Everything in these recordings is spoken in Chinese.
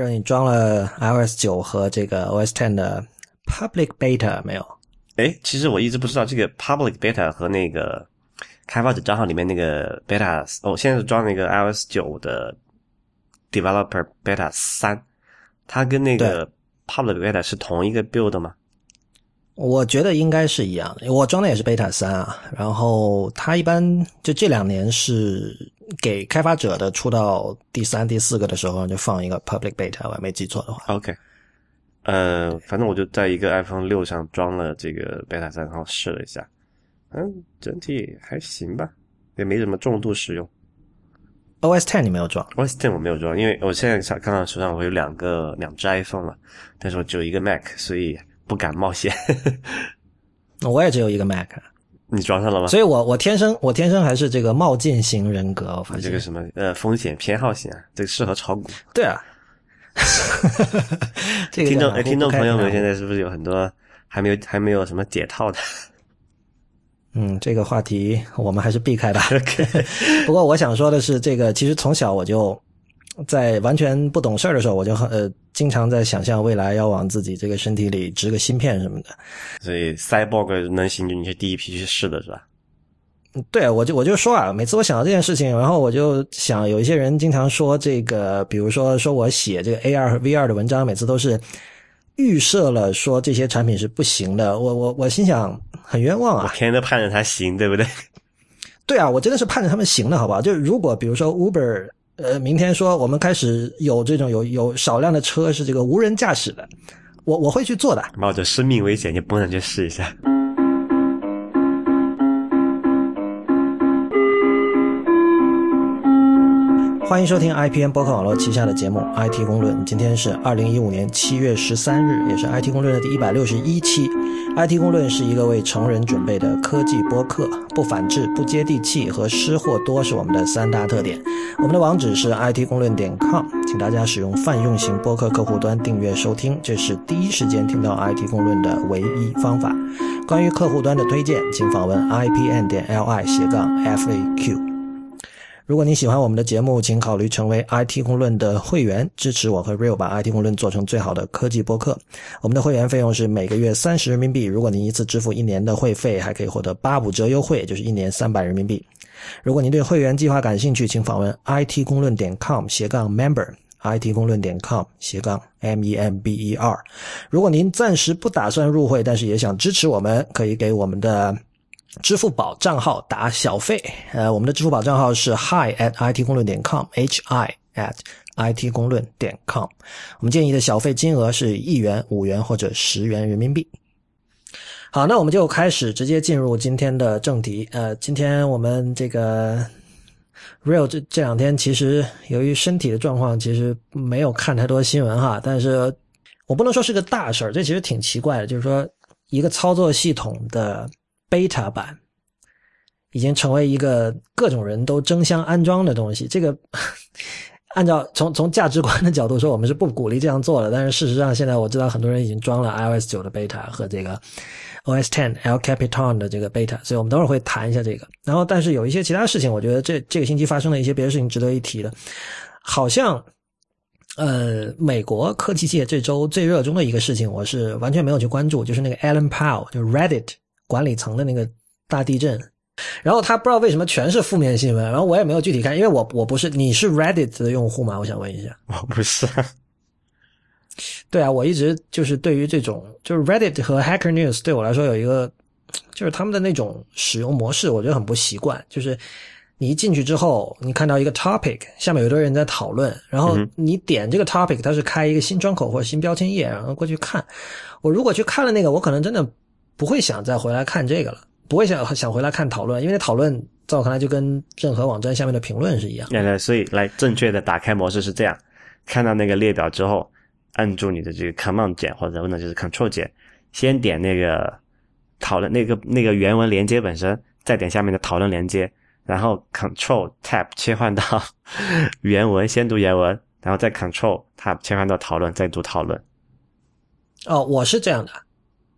让你装了 iOS 九和这个 OS Ten 的 Public Beta 没有？哎，其实我一直不知道这个 Public Beta 和那个开发者账号里面那个 Beta，哦，现在是装那个 iOS 九的 Developer Beta 三，它跟那个 Public Beta 是同一个 build 吗？我觉得应该是一样的，我装的也是 Beta 三啊。然后它一般就这两年是给开发者的，出到第三、第四个的时候就放一个 Public Beta，我没记错的话。OK，呃，反正我就在一个 iPhone 六上装了这个 Beta 三，然后试了一下，嗯，整体还行吧，也没怎么重度使用。OS Ten 你没有装？OS Ten 我没有装，因为我现在想看到手上我有两个两只 iPhone 了，但是我只有一个 Mac，所以。不敢冒险，我也只有一个 Mac，你装上了吗？所以我我天生我天生还是这个冒进型人格，我发现这个什么呃风险偏好型啊，这个适合炒股。对啊，这个听众哎，听众朋友们现在是不是有很多还没有还没有什么解套的？嗯，这个话题我们还是避开吧。不过我想说的是，这个其实从小我就。在完全不懂事儿的时候，我就很呃经常在想象未来要往自己这个身体里植个芯片什么的。所以，Cyborg 能行，你是第一批去试的是吧？对，我就我就说啊，每次我想到这件事情，然后我就想，有一些人经常说这个，比如说说我写这个 AR 和 VR 的文章，每次都是预设了说这些产品是不行的。我我我心想，很冤枉啊！我天天都盼着它行，对不对？对啊，我真的是盼着他们行的，好不好？就如果比如说 Uber。呃，明天说我们开始有这种有有少量的车是这个无人驾驶的，我我会去做的，冒着生命危险你不能去试一下。欢迎收听 IPN 博客网络旗下的节目《IT 公论》。今天是二零一五年七月十三日，也是《IT 公论》的第一百六十一期。《IT 公论》是一个为成人准备的科技播客，不反制、不接地气和失货多是我们的三大特点。我们的网址是 IT 公论点 com，请大家使用泛用型播客客户端订阅收听，这是第一时间听到 IT 公论的唯一方法。关于客户端的推荐，请访问 IPN 点 LI 斜杠 FAQ。如果您喜欢我们的节目，请考虑成为 IT 公论的会员，支持我和 Real 把 IT 公论做成最好的科技播客。我们的会员费用是每个月三十人民币。如果您一次支付一年的会费，还可以获得八五折优惠，就是一年三百人民币。如果您对会员计划感兴趣，请访问 IT 公论点 com 斜杠 member，IT 公论点 com 斜杠 M E M B E R。如果您暂时不打算入会，但是也想支持我们，可以给我们的。支付宝账号打小费，呃，我们的支付宝账号是 hi at it 公论点 com，h i at it 公论点 com。我们建议的小费金额是一元、五元或者十元人民币。好，那我们就开始直接进入今天的正题。呃，今天我们这个 real 这这两天其实由于身体的状况，其实没有看太多新闻哈。但是我不能说是个大事儿，这其实挺奇怪的，就是说一个操作系统的。Beta 版已经成为一个各种人都争相安装的东西。这个按照从从价值观的角度说，我们是不鼓励这样做的。但是事实上，现在我知道很多人已经装了 iOS 九的 beta 和这个 OS Ten L Capitan 的这个 beta，所以我们等会儿会谈一下这个。然后，但是有一些其他事情，我觉得这这个星期发生了一些别的事情值得一提的。好像呃，美国科技界这周最热衷的一个事情，我是完全没有去关注，就是那个 Alan Powell，就 Reddit。管理层的那个大地震，然后他不知道为什么全是负面新闻，然后我也没有具体看，因为我我不是你是 Reddit 的用户吗？我想问一下，我不是。对啊，我一直就是对于这种就是 Reddit 和 Hacker News 对我来说有一个就是他们的那种使用模式，我觉得很不习惯。就是你一进去之后，你看到一个 topic，下面有堆人在讨论，然后你点这个 topic，它是开一个新窗口或者新标签页，然后过去看。我如果去看了那个，我可能真的。不会想再回来看这个了，不会想想回来看讨论，因为讨论在我看来就跟任何网站下面的评论是一样。对对，所以来正确的打开模式是这样：看到那个列表之后，按住你的这个 Command 键或者呢就是 Control 键，先点那个讨论那个那个原文连接本身，再点下面的讨论连接，然后 Control Tab 切换到原文，先读原文，然后再 Control Tab 切换到讨论，再读讨论。哦，我是这样的。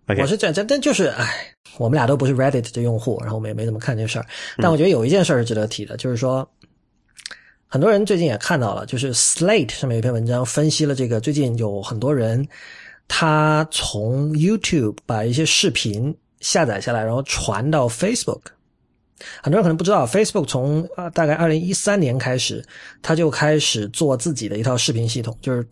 我是这样，但但就是，哎，我们俩都不是 Reddit 的用户，然后我们也没怎么看这事儿。但我觉得有一件事是值得提的，就是说，很多人最近也看到了，就是 Slate 上面有一篇文章分析了这个最近有很多人他从 YouTube 把一些视频下载下来，然后传到 Facebook。很多人可能不知道，Facebook 从啊大概二零一三年开始，他就开始做自己的一套视频系统，就是。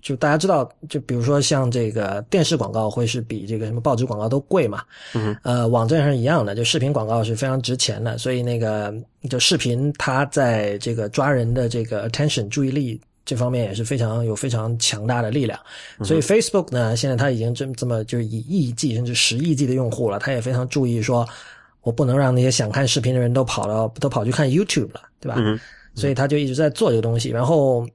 就大家知道，就比如说像这个电视广告会是比这个什么报纸广告都贵嘛，嗯，呃，网站上一样的，就视频广告是非常值钱的，所以那个就视频它在这个抓人的这个 attention 注意力这方面也是非常有非常强大的力量，所以 Facebook 呢，现在它已经这这么就是以亿计甚至十亿计的用户了，它也非常注意说，我不能让那些想看视频的人都跑到都跑去看 YouTube 了，对吧？嗯，所以他就一直在做这个东西，然后。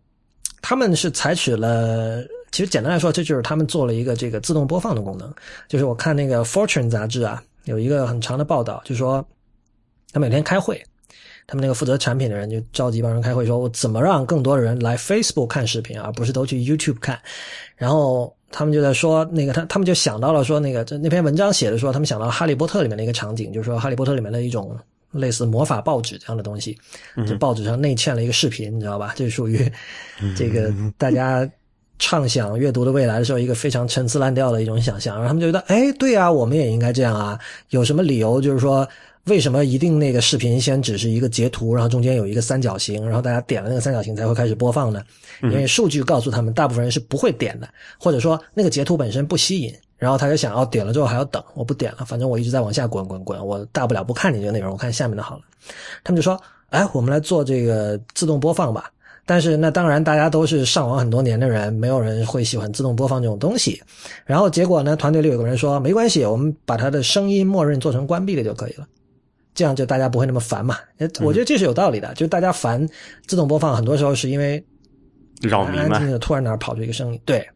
他们是采取了，其实简单来说，这就是他们做了一个这个自动播放的功能。就是我看那个《Fortune》杂志啊，有一个很长的报道，就说他每天开会，他们那个负责产品的人就召集一帮人开会，说我怎么让更多的人来 Facebook 看视频，而不是都去 YouTube 看。然后他们就在说，那个他他们就想到了说，那个这那篇文章写的说，他们想到《哈利波特》里面的一个场景，就是说《哈利波特》里面的一种。类似魔法报纸这样的东西，就报纸上内嵌了一个视频，你知道吧？这属于这个大家畅想阅读的未来的时候一个非常陈词滥调的一种想象。然后他们就觉得，哎，对啊，我们也应该这样啊。有什么理由？就是说，为什么一定那个视频先只是一个截图，然后中间有一个三角形，然后大家点了那个三角形才会开始播放呢？因为数据告诉他们，大部分人是不会点的，或者说那个截图本身不吸引。然后他就想要点了之后还要等，我不点了，反正我一直在往下滚滚滚，我大不了不看你这个内容，我看下面的好了。他们就说：“哎，我们来做这个自动播放吧。”但是那当然，大家都是上网很多年的人，没有人会喜欢自动播放这种东西。然后结果呢，团队里有个人说：“没关系，我们把它的声音默认做成关闭的就可以了，这样就大家不会那么烦嘛。”我觉得这是有道理的，就大家烦自动播放，很多时候是因为扰民嘛，突然哪跑出一个声音，对。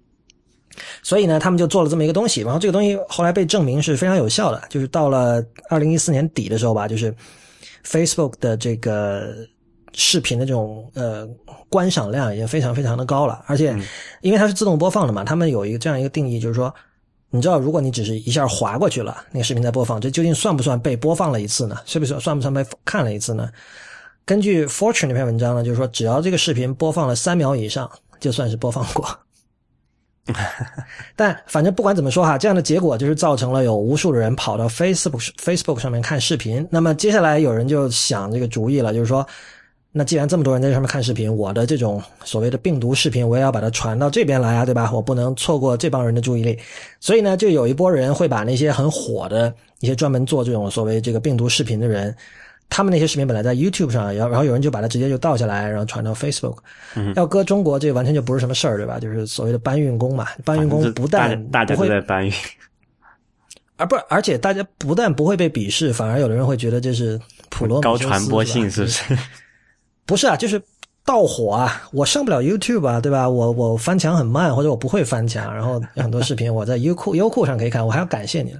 所以呢，他们就做了这么一个东西，然后这个东西后来被证明是非常有效的。就是到了二零一四年底的时候吧，就是 Facebook 的这个视频的这种呃观赏量已经非常非常的高了。而且因为它是自动播放的嘛，他们有一个这样一个定义，就是说，你知道，如果你只是一下划过去了，那个视频在播放，这究竟算不算被播放了一次呢？是不是算不算被看了一次呢？根据 Fortune 那篇文章呢，就是说，只要这个视频播放了三秒以上，就算是播放过。但反正不管怎么说哈，这样的结果就是造成了有无数的人跑到 Facebook Facebook 上面看视频。那么接下来有人就想这个主意了，就是说，那既然这么多人在上面看视频，我的这种所谓的病毒视频，我也要把它传到这边来啊，对吧？我不能错过这帮人的注意力。所以呢，就有一波人会把那些很火的一些专门做这种所谓这个病毒视频的人。他们那些视频本来在 YouTube 上，然后然后有人就把它直接就倒下来，然后传到 Facebook。要搁中国，这完全就不是什么事儿，对吧？就是所谓的搬运工嘛，搬运工不但大家都在搬运，而不而且大家不但不会被鄙视，反而有的人会觉得这是普罗高传播性，是不是？不是啊，就是盗火啊！我上不了 YouTube 啊，对吧？我我翻墙很慢，或者我不会翻墙，然后很多视频我在优酷优酷上可以看，我还要感谢你。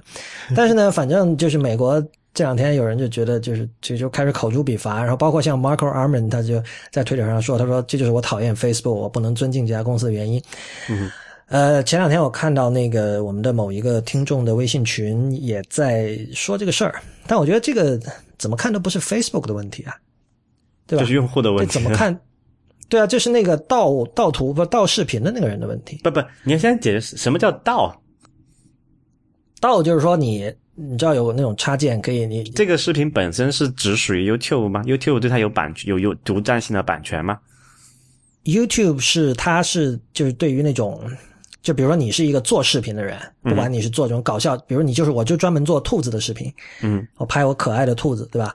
但是呢，反正就是美国。这两天有人就觉得就是就就开始口诛笔伐，然后包括像 Marco Arman，他就在推特上说，他说这就是我讨厌 Facebook，我不能尊敬这家公司的原因。嗯，呃，前两天我看到那个我们的某一个听众的微信群也在说这个事儿，但我觉得这个怎么看都不是 Facebook 的问题啊，对吧？就是用户的问题。怎么看？对啊，就是那个盗盗图不盗视频的那个人的问题。不不，你要先解释什么叫盗？盗就是说你。你知道有那种插件可以？你这个视频本身是只属于 YouTube 吗？YouTube 对它有版有有独占性的版权吗？YouTube 是它是就是对于那种，就比如说你是一个做视频的人，不管你是做这种搞笑，比如你就是我就专门做兔子的视频，嗯，我拍我可爱的兔子，对吧？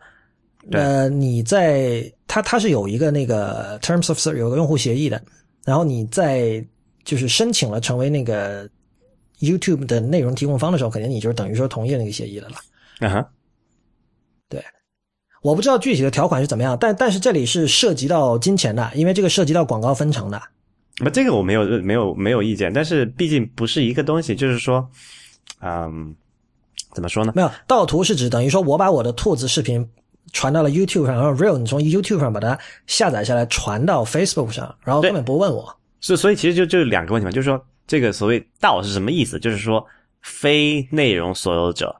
呃，你在它它是有一个那个 Terms of Service 有个用户协议的，然后你在就是申请了成为那个。YouTube 的内容提供方的时候，肯定你就是等于说同意那个协议的了。啊哈，对，我不知道具体的条款是怎么样，但但是这里是涉及到金钱的，因为这个涉及到广告分成的。那这个我没有没有没有意见，但是毕竟不是一个东西，就是说，嗯，怎么说呢？没有盗图是指等于说我把我的兔子视频传到了 YouTube 上，然后 Real 你从 YouTube 上把它下载下来传到 Facebook 上，然后根本不问我。是，所以其实就就两个问题嘛，就是说。这个所谓“盗”是什么意思？就是说，非内容所有者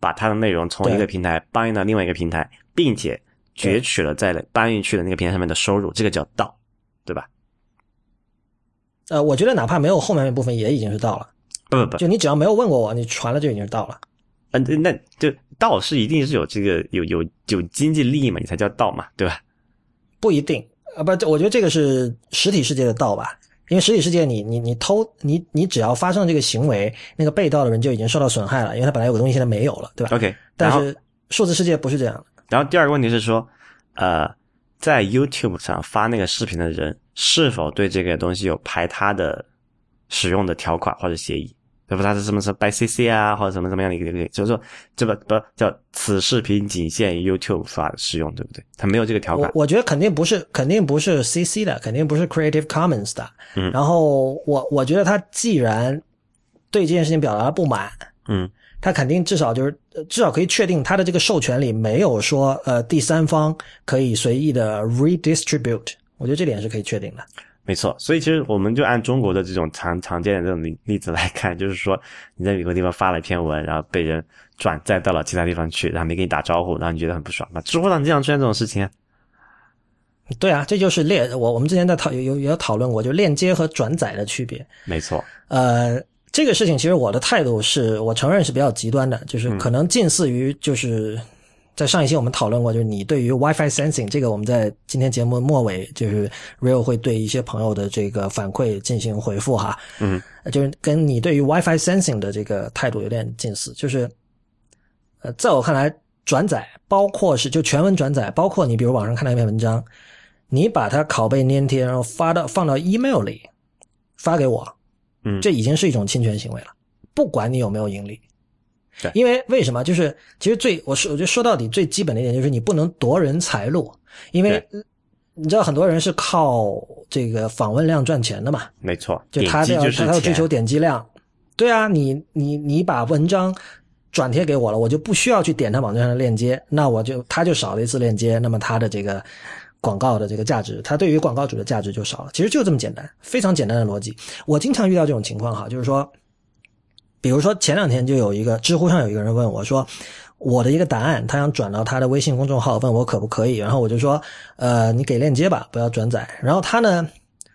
把他的内容从一个平台搬运到另外一个平台，并且攫取了在搬运去的那个平台上面的收入，这个叫盗，对吧？呃，我觉得哪怕没有后面那部分，也已经是盗了。不不不，就你只要没有问过我，你传了就已经是盗了。嗯，那就盗是一定是有这个有有有经济利益嘛，你才叫盗嘛，对吧？不一定啊，不，我觉得这个是实体世界的盗吧，因为实体世界你你你偷你你只要发生这个行为，那个被盗的人就已经受到损害了，因为他本来有个东西现在没有了，对吧？OK，但是数字世界不是这样。然后第二个问题是说，呃，在 YouTube 上发那个视频的人是否对这个东西有排他的使用的条款或者协议？对不？他是什么是 by CC 啊，或者什么什么样的一个一个？就是说，这个不叫此视频仅限 YouTube 发使用，对不对？他没有这个条款。我我觉得肯定不是，肯定不是 CC 的，肯定不是 Creative Commons 的。嗯。然后我我觉得他既然对这件事情表达了不满，嗯，他肯定至少就是至少可以确定他的这个授权里没有说呃第三方可以随意的 redistribute。我觉得这点是可以确定的。没错，所以其实我们就按中国的这种常常见的这种例例子来看，就是说你在某个地方发了一篇文，然后被人转载到了其他地方去，然后没给你打招呼，然后你觉得很不爽，那知乎上经常出现这种事情啊。对啊，这就是链我我们之前在讨有有有讨论过，就链接和转载的区别。没错，呃，这个事情其实我的态度是我承认是比较极端的，就是可能近似于就是。在上一期我们讨论过，就是你对于 WiFi sensing 这个，我们在今天节目末尾，就是 Real 会对一些朋友的这个反馈进行回复哈。嗯，就是跟你对于 WiFi sensing 的这个态度有点近似，就是呃，在我看来，转载包括是就全文转载，包括你比如网上看到一篇文章，你把它拷贝粘贴，然后发到放到 email 里发给我，嗯，这已经是一种侵权行为了，不管你有没有盈利。对，因为为什么？就是其实最我说，我觉得说到底最基本的一点就是你不能夺人财路，因为你知道很多人是靠这个访问量赚钱的嘛。没错，就他要他要追求点击量。对啊，你你你把文章转贴给我了，我就不需要去点他网站上的链接，那我就他就少了一次链接，那么他的这个广告的这个价值，他对于广告主的价值就少了。其实就这么简单，非常简单的逻辑。我经常遇到这种情况哈，就是说。比如说前两天就有一个知乎上有一个人问我说，我的一个答案，他想转到他的微信公众号，问我可不可以，然后我就说，呃，你给链接吧，不要转载。然后他呢，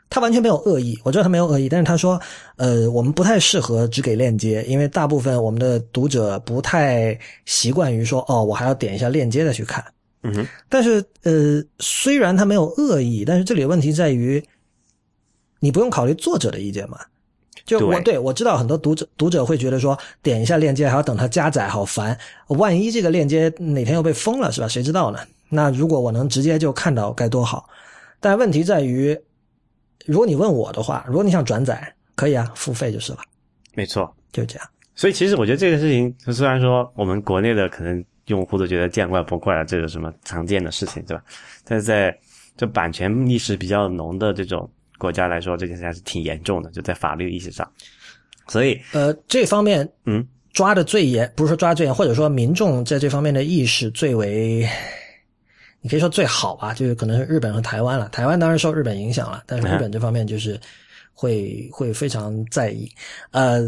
他完全没有恶意，我知道他没有恶意，但是他说，呃，我们不太适合只给链接，因为大部分我们的读者不太习惯于说，哦，我还要点一下链接再去看。嗯哼。但是，呃，虽然他没有恶意，但是这里的问题在于，你不用考虑作者的意见嘛。就我对我知道很多读者读者会觉得说点一下链接还要等它加载好烦，万一这个链接哪天又被封了是吧？谁知道呢？那如果我能直接就看到该多好。但问题在于，如果你问我的话，如果你想转载，可以啊，付费就是了。没错，就这样。所以其实我觉得这个事情，虽然说我们国内的可能用户都觉得见怪不怪了，这是什么常见的事情，对吧？但是在这版权意识比较浓的这种。国家来说，这件事还是挺严重的，就在法律意识上。所以，呃，这方面，嗯，抓的最严，不是说抓最严，或者说民众在这方面的意识最为，你可以说最好吧，就是可能是日本和台湾了。台湾当然受日本影响了，但是日本这方面就是会会非常在意。呃，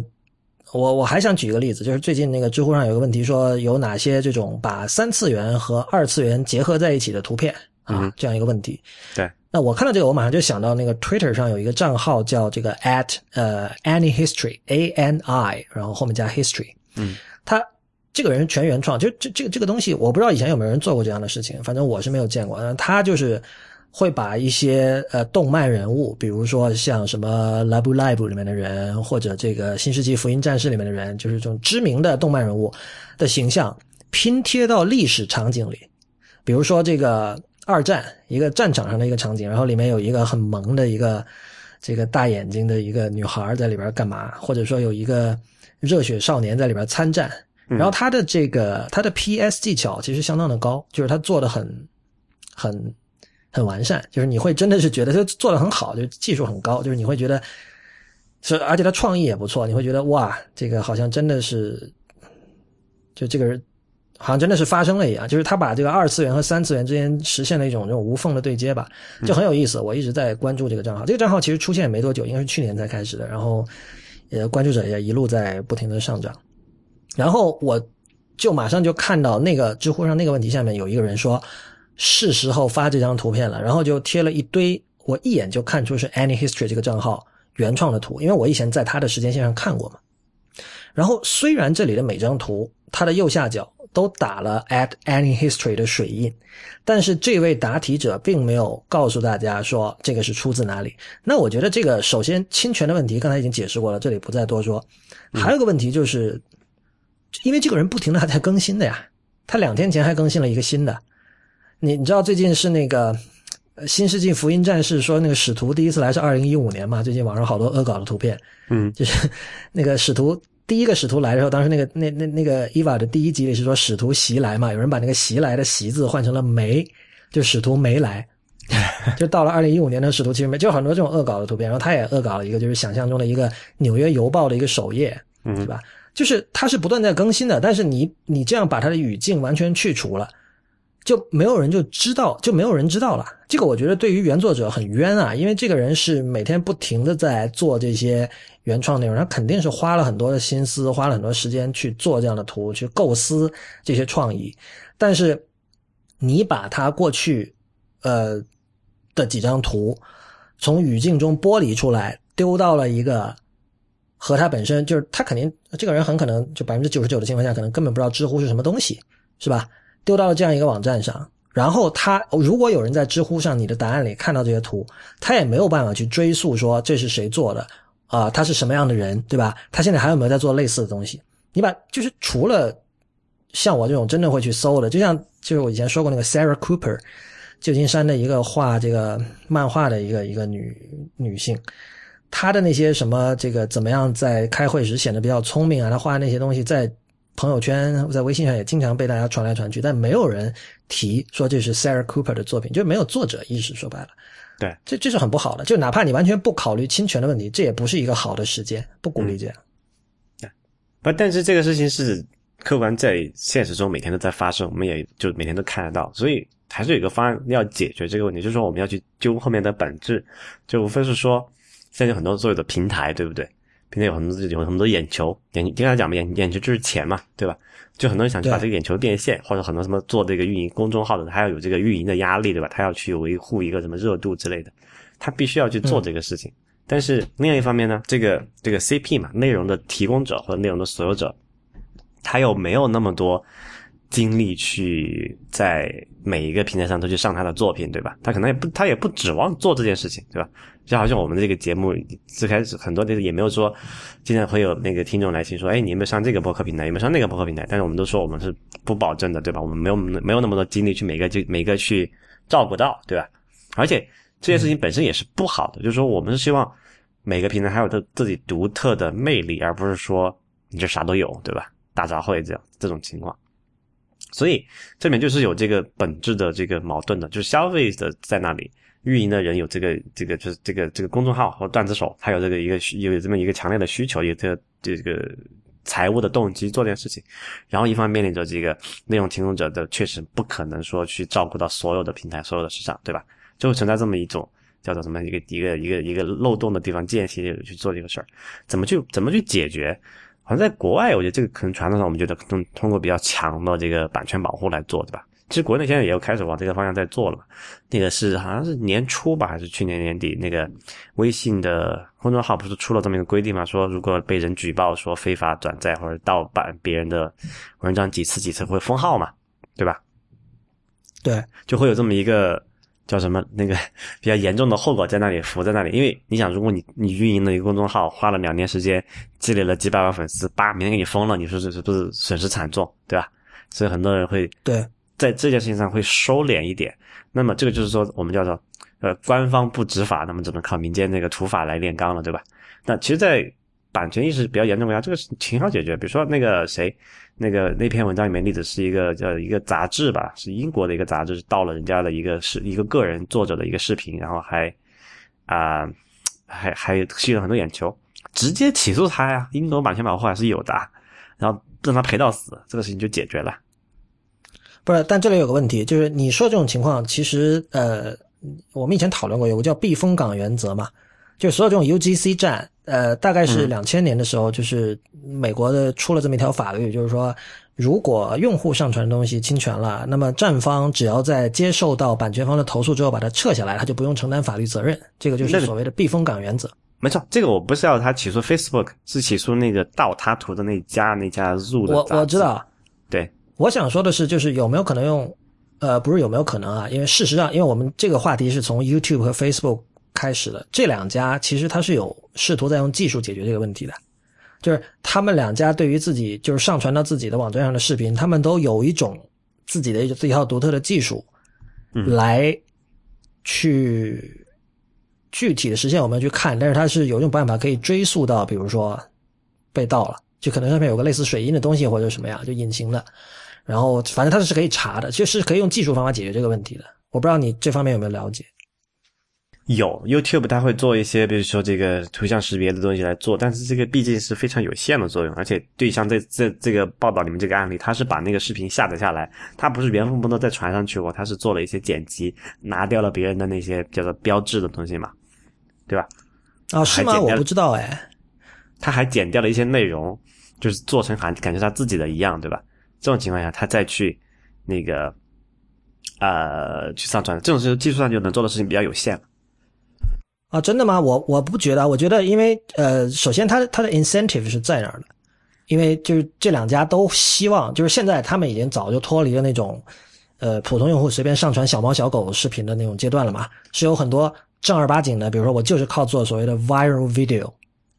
我我还想举一个例子，就是最近那个知乎上有个问题，说有哪些这种把三次元和二次元结合在一起的图片啊，这样一个问题。对。那我看到这个，我马上就想到那个 Twitter 上有一个账号叫这个 at 呃 Any History A N I，然后后面加 History。嗯，他这个人全原创，就这这个这个东西，我不知道以前有没有人做过这样的事情，反正我是没有见过。他就是会把一些呃动漫人物，比如说像什么 Love Live 里面的人，或者这个新世纪福音战士里面的人，就是这种知名的动漫人物的形象拼贴到历史场景里，比如说这个。二战一个战场上的一个场景，然后里面有一个很萌的一个这个大眼睛的一个女孩在里边干嘛？或者说有一个热血少年在里边参战，然后他的这个他的 PS 技巧其实相当的高，就是他做的很很很完善，就是你会真的是觉得他做的很好，就技术很高，就是你会觉得是而且他创意也不错，你会觉得哇，这个好像真的是就这个人。好像真的是发生了一样，就是他把这个二次元和三次元之间实现了一种这种无缝的对接吧，就很有意思。我一直在关注这个账号，这个账号其实出现也没多久，应该是去年才开始的，然后呃关注者也一路在不停的上涨。然后我就马上就看到那个知乎上那个问题下面有一个人说，是时候发这张图片了，然后就贴了一堆，我一眼就看出是 Any History 这个账号原创的图，因为我以前在他的时间线上看过嘛。然后虽然这里的每张图它的右下角都打了 at Any History 的水印，但是这位答题者并没有告诉大家说这个是出自哪里。那我觉得这个首先侵权的问题刚才已经解释过了，这里不再多说。还有个问题就是，因为这个人不停的还在更新的呀，他两天前还更新了一个新的。你你知道最近是那个《新世纪福音战士》说那个使徒第一次来是二零一五年嘛？最近网上好多恶搞的图片，嗯，就是那个使徒第一个使徒来的时候，当时那个那那那个伊娃的第一集里是说使徒袭来嘛？有人把那个袭来的袭字换成了没，就使徒没来，就到了二零一五年的使徒其实没，就很多这种恶搞的图片。然后他也恶搞了一个，就是想象中的一个纽约邮报的一个首页，嗯，是吧？就是它是不断在更新的，但是你你这样把它的语境完全去除了。就没有人就知道，就没有人知道了。这个我觉得对于原作者很冤啊，因为这个人是每天不停的在做这些原创内容，他肯定是花了很多的心思，花了很多时间去做这样的图，去构思这些创意。但是你把他过去呃的几张图从语境中剥离出来，丢到了一个和他本身就是他肯定这个人很可能就百分之九十九的情况下，可能根本不知道知乎是什么东西，是吧？丢到了这样一个网站上，然后他如果有人在知乎上你的答案里看到这些图，他也没有办法去追溯说这是谁做的啊，他是什么样的人，对吧？他现在还有没有在做类似的东西？你把就是除了像我这种真的会去搜的，就像就是我以前说过那个 Sarah Cooper，旧金山的一个画这个漫画的一个一个女女性，她的那些什么这个怎么样在开会时显得比较聪明啊？她画的那些东西在。朋友圈在微信上也经常被大家传来传去，但没有人提说这是 Sarah Cooper 的作品，就没有作者意识。说白了，对，这这是很不好的。就哪怕你完全不考虑侵权的问题，这也不是一个好的时间，不鼓励这样。不，但是这个事情是客观在现实中每天都在发生，我们也就每天都看得到，所以还是有一个方案要解决这个问题，就是说我们要去揪后面的本质，就无非是说现在有很多所有的平台，对不对？平台有很多有很多眼球，眼经常讲嘛，眼眼球就是钱嘛，对吧？就很多人想去把这个眼球变现，或者很多什么做这个运营公众号的，他要有这个运营的压力，对吧？他要去维护一个什么热度之类的，他必须要去做这个事情。但是另外一方面呢，这个这个 CP 嘛，内容的提供者或者内容的所有者，他又没有那么多。精力去在每一个平台上都去上他的作品，对吧？他可能也不，他也不指望做这件事情，对吧？就好像我们这个节目最开始很多的也没有说，经常会有那个听众来信说，哎，你有没有上这个博客平台？有没有上那个博客平台？但是我们都说我们是不保证的，对吧？我们没有没有那么多精力去每个就每个去照顾到，对吧？而且这件事情本身也是不好的，就是说我们是希望每个平台还有它自己独特的魅力，而不是说你这啥都有，对吧？大杂烩这样这种情况。所以这里面就是有这个本质的这个矛盾的，就是消费者在那里，运营的人有这个这个就是这个这个公众号或段子手，他有这个一个有这么一个强烈的需求，有这这个财务的动机做这件事情，然后一方面面临着这个内容提供者的确实不可能说去照顾到所有的平台、所有的市场，对吧？就会存在这么一种叫做什么一个一个一个一个漏洞的地方，间隙去做这个事儿，怎么去怎么去解决？好像在国外，我觉得这个可能传统上我们觉得通通过比较强的这个版权保护来做，对吧？其实国内现在也有开始往这个方向在做了。那个是好像是年初吧，还是去年年底，那个微信的公众号不是出了这么一个规定嘛？说如果被人举报说非法转载或者盗版别人的文章几次几次会封号嘛，对吧？对，就会有这么一个。叫什么？那个 比较严重的后果在那里浮在那里，因为你想，如果你你运营了一个公众号，花了两年时间，积累了几百万粉丝，叭，明天给你封了，你说这是不是损失惨重，对吧？所以很多人会对在这件事情上会收敛一点。那么这个就是说，我们叫做呃，官方不执法，那么只能靠民间那个土法来炼钢了，对吧？那其实，在版权意识比较严重国家，这个是挺好解决。比如说那个谁。那个那篇文章里面例子是一个叫一个杂志吧，是英国的一个杂志，盗了人家的一个是一个个人作者的一个视频，然后还啊还还吸引了很多眼球，直接起诉他呀，英国版权保护还是有的，然后让他赔到死，这个事情就解决了。不是，但这里有个问题，就是你说这种情况，其实呃，我们以前讨论过有个叫避风港原则嘛，就所有这种 UGC 站，呃，大概是两千年的时候，就是美国的出了这么一条法律，就是说，如果用户上传的东西侵权了，那么站方只要在接受到版权方的投诉之后把它撤下来，他就不用承担法律责任。这个就是所谓的避风港原则。没错，这个我不是要他起诉 Facebook，是起诉那个盗他图的那家那家 Zoo 的。我我知道。对，我想说的是，就是有没有可能用，呃，不是有没有可能啊？因为事实上，因为我们这个话题是从 YouTube 和 Facebook 开始的，这两家其实它是有试图在用技术解决这个问题的，就是他们两家对于自己就是上传到自己的网站上的视频，他们都有一种自己的一一套独特的技术，来去具体的实现我们去看，但是它是有一种办法可以追溯到，比如说被盗了。就可能上面有个类似水印的东西或者什么呀，就隐形的，然后反正它是可以查的，就是可以用技术方法解决这个问题的。我不知道你这方面有没有了解？有 YouTube 它会做一些，比如说这个图像识别的东西来做，但是这个毕竟是非常有限的作用，而且对像这这这个报道里面这个案例，它是把那个视频下载下来，它不是原封不动再传上去过，它是做了一些剪辑，拿掉了别人的那些叫做标志的东西嘛，对吧？啊，是吗？我不知道哎，他还剪掉了一些内容。就是做成感感觉他自己的一样，对吧？这种情况下，他再去那个呃去上传，这种是技术上就能做的事情比较有限啊，真的吗？我我不觉得，我觉得因为呃，首先他他的 incentive 是在哪儿的，因为就是这两家都希望，就是现在他们已经早就脱离了那种呃普通用户随便上传小猫小狗视频的那种阶段了嘛，是有很多正儿八经的，比如说我就是靠做所谓的 viral video。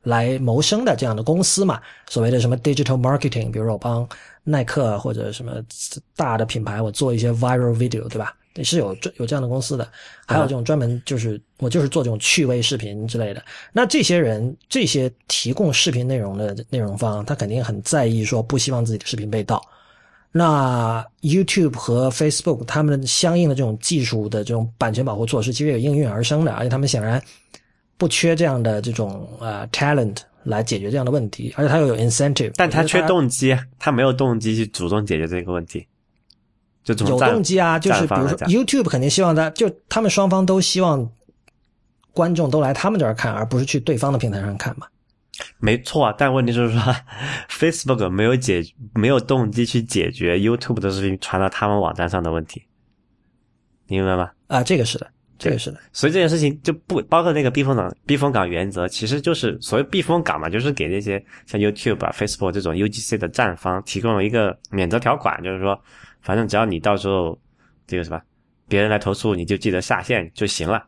来谋生的这样的公司嘛，所谓的什么 digital marketing，比如说我帮耐克或者什么大的品牌，我做一些 viral video，对吧？也是有这有这样的公司的，还有这种专门就是我就是做这种趣味视频之类的。那这些人，这些提供视频内容的内容方，他肯定很在意说不希望自己的视频被盗。那 YouTube 和 Facebook 他们相应的这种技术的这种版权保护措施，其实也应运而生的，而且他们显然。不缺这样的这种呃 talent 来解决这样的问题，而且他又有 incentive，但他缺动机，他没有动机去主动解决这个问题。就有动机啊，就是比如说 YouTube 肯定希望他，就他们双方都希望观众都来他们这儿看，而不是去对方的平台上看嘛。没错啊，但问题就是说，Facebook 没有解没有动机去解决 YouTube 的视频传到他们网站上的问题，明白吗？啊，这个是的。这个是的，所以这件事情就不包括那个避风港避风港原则，其实就是所谓避风港嘛，就是给那些像 YouTube 啊、Facebook 这种 UGC 的站方提供了一个免责条款，就是说，反正只要你到时候这个什么别人来投诉，你就记得下线就行了，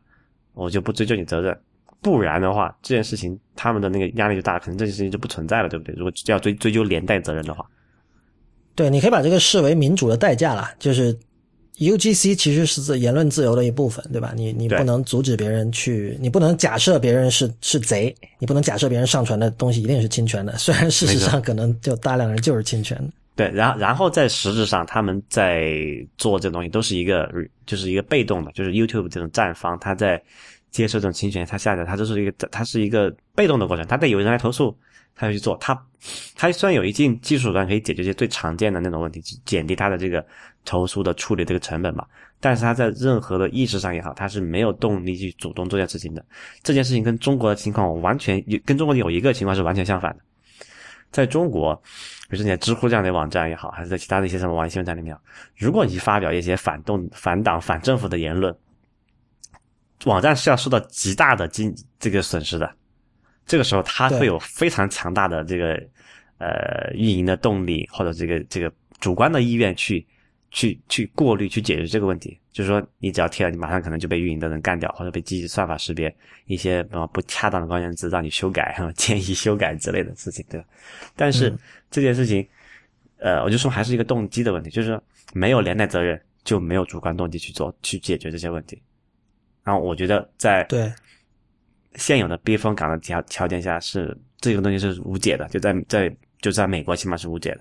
我就不追究你责任。不然的话，这件事情他们的那个压力就大，可能这件事情就不存在了，对不对？如果要追追究连带责任的话，对，你可以把这个视为民主的代价了，就是。UGC 其实是自言论自由的一部分，对吧？你你不能阻止别人去，你不能假设别人是是贼，你不能假设别人上传的东西一定是侵权的，虽然事实上可能就大量人就是侵权的。对，然后然后在实质上，他们在做这东西都是一个就是一个被动的，就是 YouTube 这种站方，他在接受这种侵权，他下载，他就是一个它是一个被动的过程，他得有人来投诉。他要去做，他他虽然有一定技术端可以解决一些最常见的那种问题，减低他的这个投诉的处理这个成本嘛，但是他在任何的意识上也好，他是没有动力去主动做这件事情的。这件事情跟中国的情况完全有，跟中国有一个情况是完全相反的。在中国，比如说你在知乎这样的网站也好，还是在其他的一些什么网易新闻站里面，如果你发表一些反动、反党、反政府的言论，网站是要受到极大的经这个损失的。这个时候，它会有非常强大的这个呃运营的动力，或者这个这个主观的意愿去去去过滤、去解决这个问题。就是说，你只要贴了，你马上可能就被运营的人干掉，或者被机器算法识别一些呃不恰当的关键词让你修改、建议修改之类的事情，对吧？但是这件事情，呃，我就说还是一个动机的问题，就是没有连带责任，就没有主观动机去做去解决这些问题。然后我觉得在对。现有的避风港的条条件下是这个东西是无解的，就在在就在美国起码是无解的。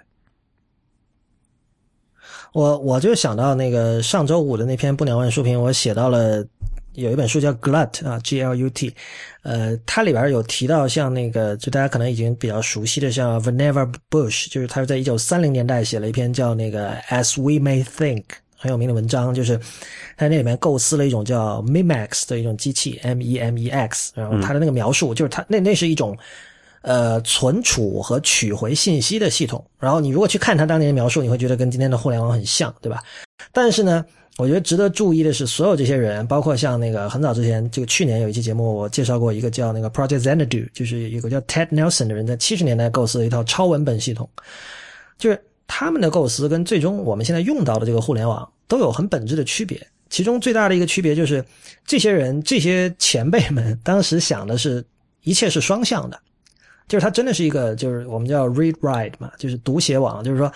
我我就想到那个上周五的那篇不鸟万书评，我写到了有一本书叫 Glut 啊，G L U T，呃，它里边有提到像那个就大家可能已经比较熟悉的像 Vannevar Bush，就是他是在一九三零年代写了一篇叫那个 As We May Think 很有名的文章，就是他那里面构思了一种叫 MEMEX 的一种机器，M E M E X，然后他的那个描述就是他那那是一种呃存储和取回信息的系统。然后你如果去看他当年的描述，你会觉得跟今天的互联网很像，对吧？但是呢。我觉得值得注意的是，所有这些人，包括像那个很早之前，这个去年有一期节目，我介绍过一个叫那个 Project Xanadu，就是一个叫 Ted Nelson 的人，在七十年代构思了一套超文本系统。就是他们的构思跟最终我们现在用到的这个互联网都有很本质的区别。其中最大的一个区别就是，这些人这些前辈们当时想的是一切是双向的，就是它真的是一个就是我们叫 read write 嘛，就是读写网，就是说。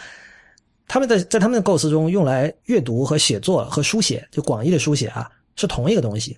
他们在在他们的构思中用来阅读和写作和书写，就广义的书写啊，是同一个东西。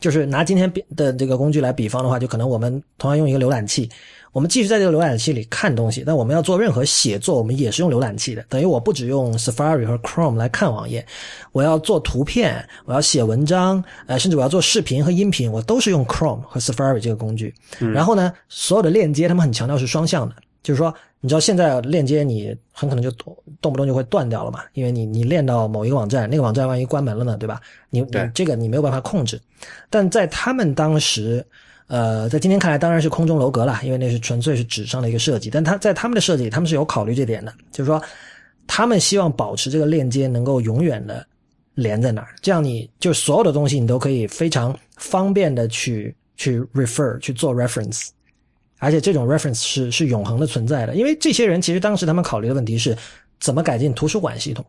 就是拿今天的这个工具来比方的话，就可能我们同样用一个浏览器，我们继续在这个浏览器里看东西，但我们要做任何写作，我们也是用浏览器的。等于我不只用 Safari 和 Chrome 来看网页，我要做图片，我要写文章，呃，甚至我要做视频和音频，我都是用 Chrome 和 Safari 这个工具。然后呢，所有的链接他们很强调是双向的，就是说。你知道现在链接你很可能就动动不动就会断掉了嘛？因为你你链到某一个网站，那个网站万一关门了呢，对吧？你你这个你没有办法控制。但在他们当时，呃，在今天看来当然是空中楼阁了，因为那是纯粹是纸上的一个设计。但他在他们的设计，他们是有考虑这点的，就是说他们希望保持这个链接能够永远的连在那儿，这样你就所有的东西你都可以非常方便的去去 refer 去做 reference。而且这种 reference 是是永恒的存在的，因为这些人其实当时他们考虑的问题是怎么改进图书馆系统。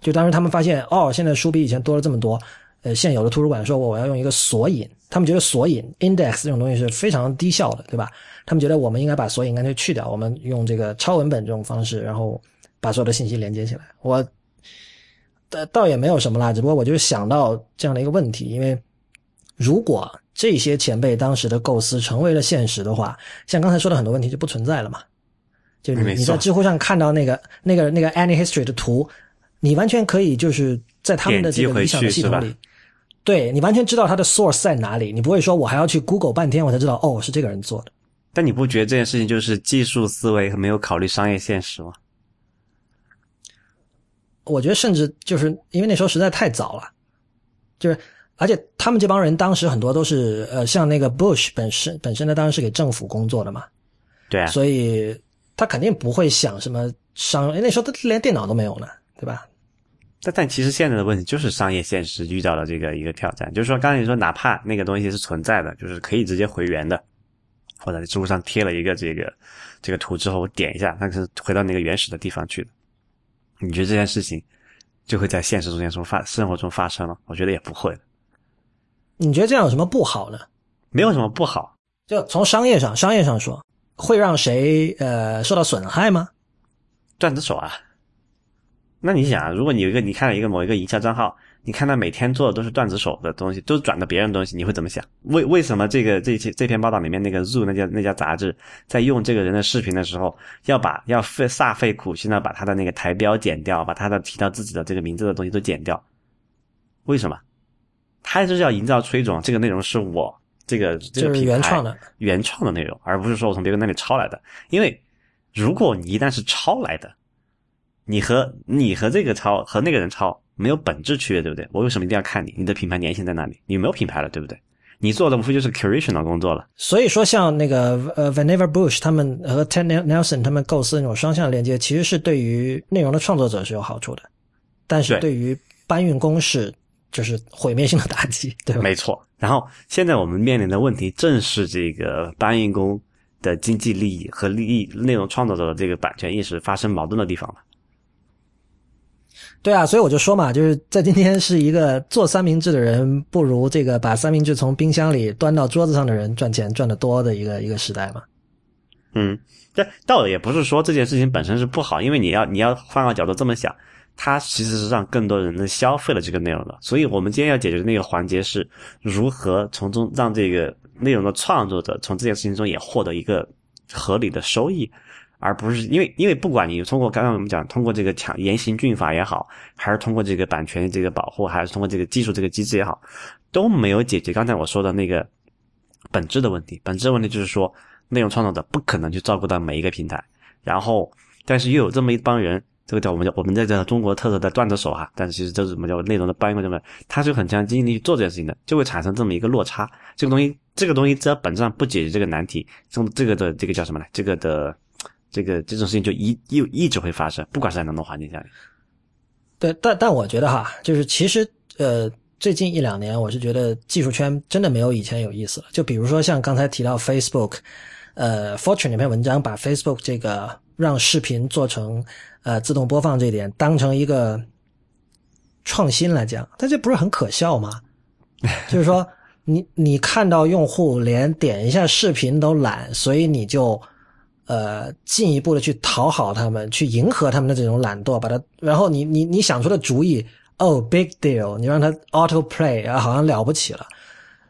就当时他们发现，哦，现在书比以前多了这么多，呃，现有的图书馆说我我要用一个索引，他们觉得索引 index 这种东西是非常低效的，对吧？他们觉得我们应该把索引干脆去掉，我们用这个超文本这种方式，然后把所有的信息连接起来。我倒倒也没有什么啦，只不过我就是想到这样的一个问题，因为如果。这些前辈当时的构思成为了现实的话，像刚才说的很多问题就不存在了嘛？就你你在知乎上看到那个那个那个 Any History 的图，你完全可以就是在他们的这个理想的系统里，对你完全知道它的 source 在哪里，你不会说我还要去 Google 半天我才知道哦是这个人做的。但你不觉得这件事情就是技术思维和没有考虑商业现实吗？我觉得甚至就是因为那时候实在太早了，就是。而且他们这帮人当时很多都是呃，像那个 Bush 本身本身呢，当然是给政府工作的嘛，对啊，所以他肯定不会想什么商，那时候他连电脑都没有呢，对吧？但但其实现在的问题就是商业现实遇到了这个一个挑战，就是说刚才你说哪怕那个东西是存在的，就是可以直接回原的，或者在知乎上贴了一个这个这个图之后，我点一下，它是回到那个原始的地方去的。你觉得这件事情就会在现实中间中发生活中发生了？我觉得也不会的。你觉得这样有什么不好呢？没有什么不好，就从商业上，商业上说，会让谁呃受到损害吗？段子手啊。那你想啊，如果你有一个，你看了一个某一个营销账号，你看他每天做的都是段子手的东西，都是转的别人的东西，你会怎么想？为为什么这个这期这篇报道里面那个 Zoo 那家那家杂志在用这个人的视频的时候，要把要费煞费苦心的把他的那个台标剪掉，把他的提到自己的这个名字的东西都剪掉？为什么？他就是要营造出一种这个内容是我这个这个原创的原创的内容，而不是说我从别人那里抄来的。因为如果你一旦是抄来的，你和你和这个抄和那个人抄没有本质区别，对不对？我为什么一定要看你？你的品牌粘性在哪里？你没有品牌了，对不对？你做的无非就是 curation 的工作了。所以说，像那个呃 Vannevar Bush 他们和 Ted Nelson 他们构思那种双向连接，其实是对于内容的创作者是有好处的，但是对于搬运工是。就是毁灭性的打击，对吧？没错。然后现在我们面临的问题正是这个搬运工的经济利益和利益内容创造者的这个版权意识发生矛盾的地方了。对啊，所以我就说嘛，就是在今天是一个做三明治的人不如这个把三明治从冰箱里端到桌子上的人赚钱赚得多的一个一个时代嘛。嗯，这倒也不是说这件事情本身是不好，因为你要你要换个角度这么想。它其实是让更多人能消费了这个内容的，所以我们今天要解决的那个环节是如何从中让这个内容的创作者从这件事情中也获得一个合理的收益，而不是因为因为不管你通过刚刚我们讲通过这个强严刑峻法也好，还是通过这个版权这个保护，还是通过这个技术这个机制也好，都没有解决刚才我说的那个本质的问题。本质问题就是说，内容创作者不可能去照顾到每一个平台，然后但是又有这么一帮人。这个叫我们叫我们这叫中国特色的段子手哈，但是其实这是什么叫内容的搬运，对吧？他是很强精力去做这件事情的，就会产生这么一个落差。这个东西，这个东西只要本质上不解决这个难题，这这个的这个叫什么呢？这个的这个这种事情就一一一直会发生，不管是在哪种环境下面。对，但但我觉得哈，就是其实呃，最近一两年，我是觉得技术圈真的没有以前有意思了。就比如说像刚才提到 Facebook，呃，Fortune 那篇文章把 Facebook 这个让视频做成呃自动播放这点当成一个创新来讲，但这不是很可笑吗？就是说，你你看到用户连点一下视频都懒，所以你就呃进一步的去讨好他们，去迎合他们的这种懒惰，把它，然后你你你想出的主意，哦，big deal，你让他 auto play 啊，好像了不起了。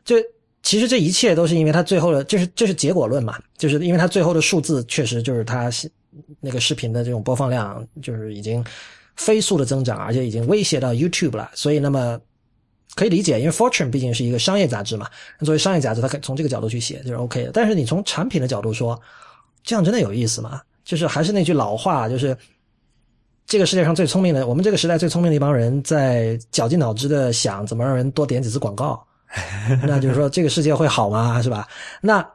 就其实这一切都是因为他最后的，就是这是结果论嘛，就是因为他最后的数字确实就是他那个视频的这种播放量就是已经飞速的增长，而且已经威胁到 YouTube 了，所以那么可以理解，因为 Fortune 毕竟是一个商业杂志嘛，作为商业杂志，它可以从这个角度去写就是 OK 的。但是你从产品的角度说，这样真的有意思吗？就是还是那句老话，就是这个世界上最聪明的，我们这个时代最聪明的一帮人在绞尽脑汁的想怎么让人多点几次广告。那就是说，这个世界会好吗？是吧？那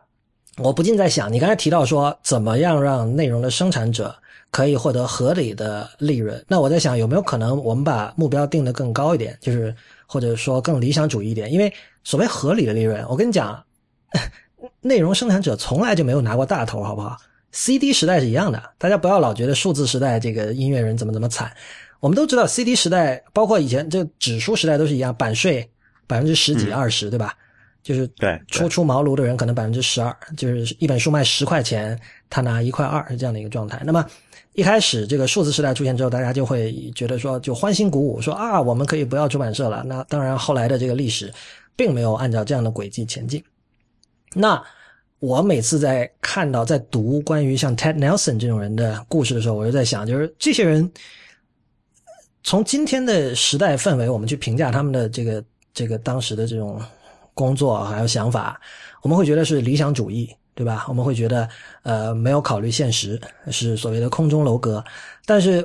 我不禁在想，你刚才提到说，怎么样让内容的生产者可以获得合理的利润？那我在想，有没有可能我们把目标定得更高一点，就是或者说更理想主义一点？因为所谓合理的利润，我跟你讲，内容生产者从来就没有拿过大头，好不好？CD 时代是一样的，大家不要老觉得数字时代这个音乐人怎么怎么惨。我们都知道，CD 时代包括以前这指数时代都是一样，版税。百分之十几二十，对吧？就是对初出茅庐的人可能百分之十二，就是一本书卖十块钱，他拿一块二是这样的一个状态。那么一开始这个数字时代出现之后，大家就会觉得说就欢欣鼓舞，说啊我们可以不要出版社了。那当然后来的这个历史并没有按照这样的轨迹前进。那我每次在看到在读关于像 Ted Nelson 这种人的故事的时候，我就在想，就是这些人从今天的时代氛围，我们去评价他们的这个。这个当时的这种工作还有想法，我们会觉得是理想主义，对吧？我们会觉得呃没有考虑现实，是所谓的空中楼阁。但是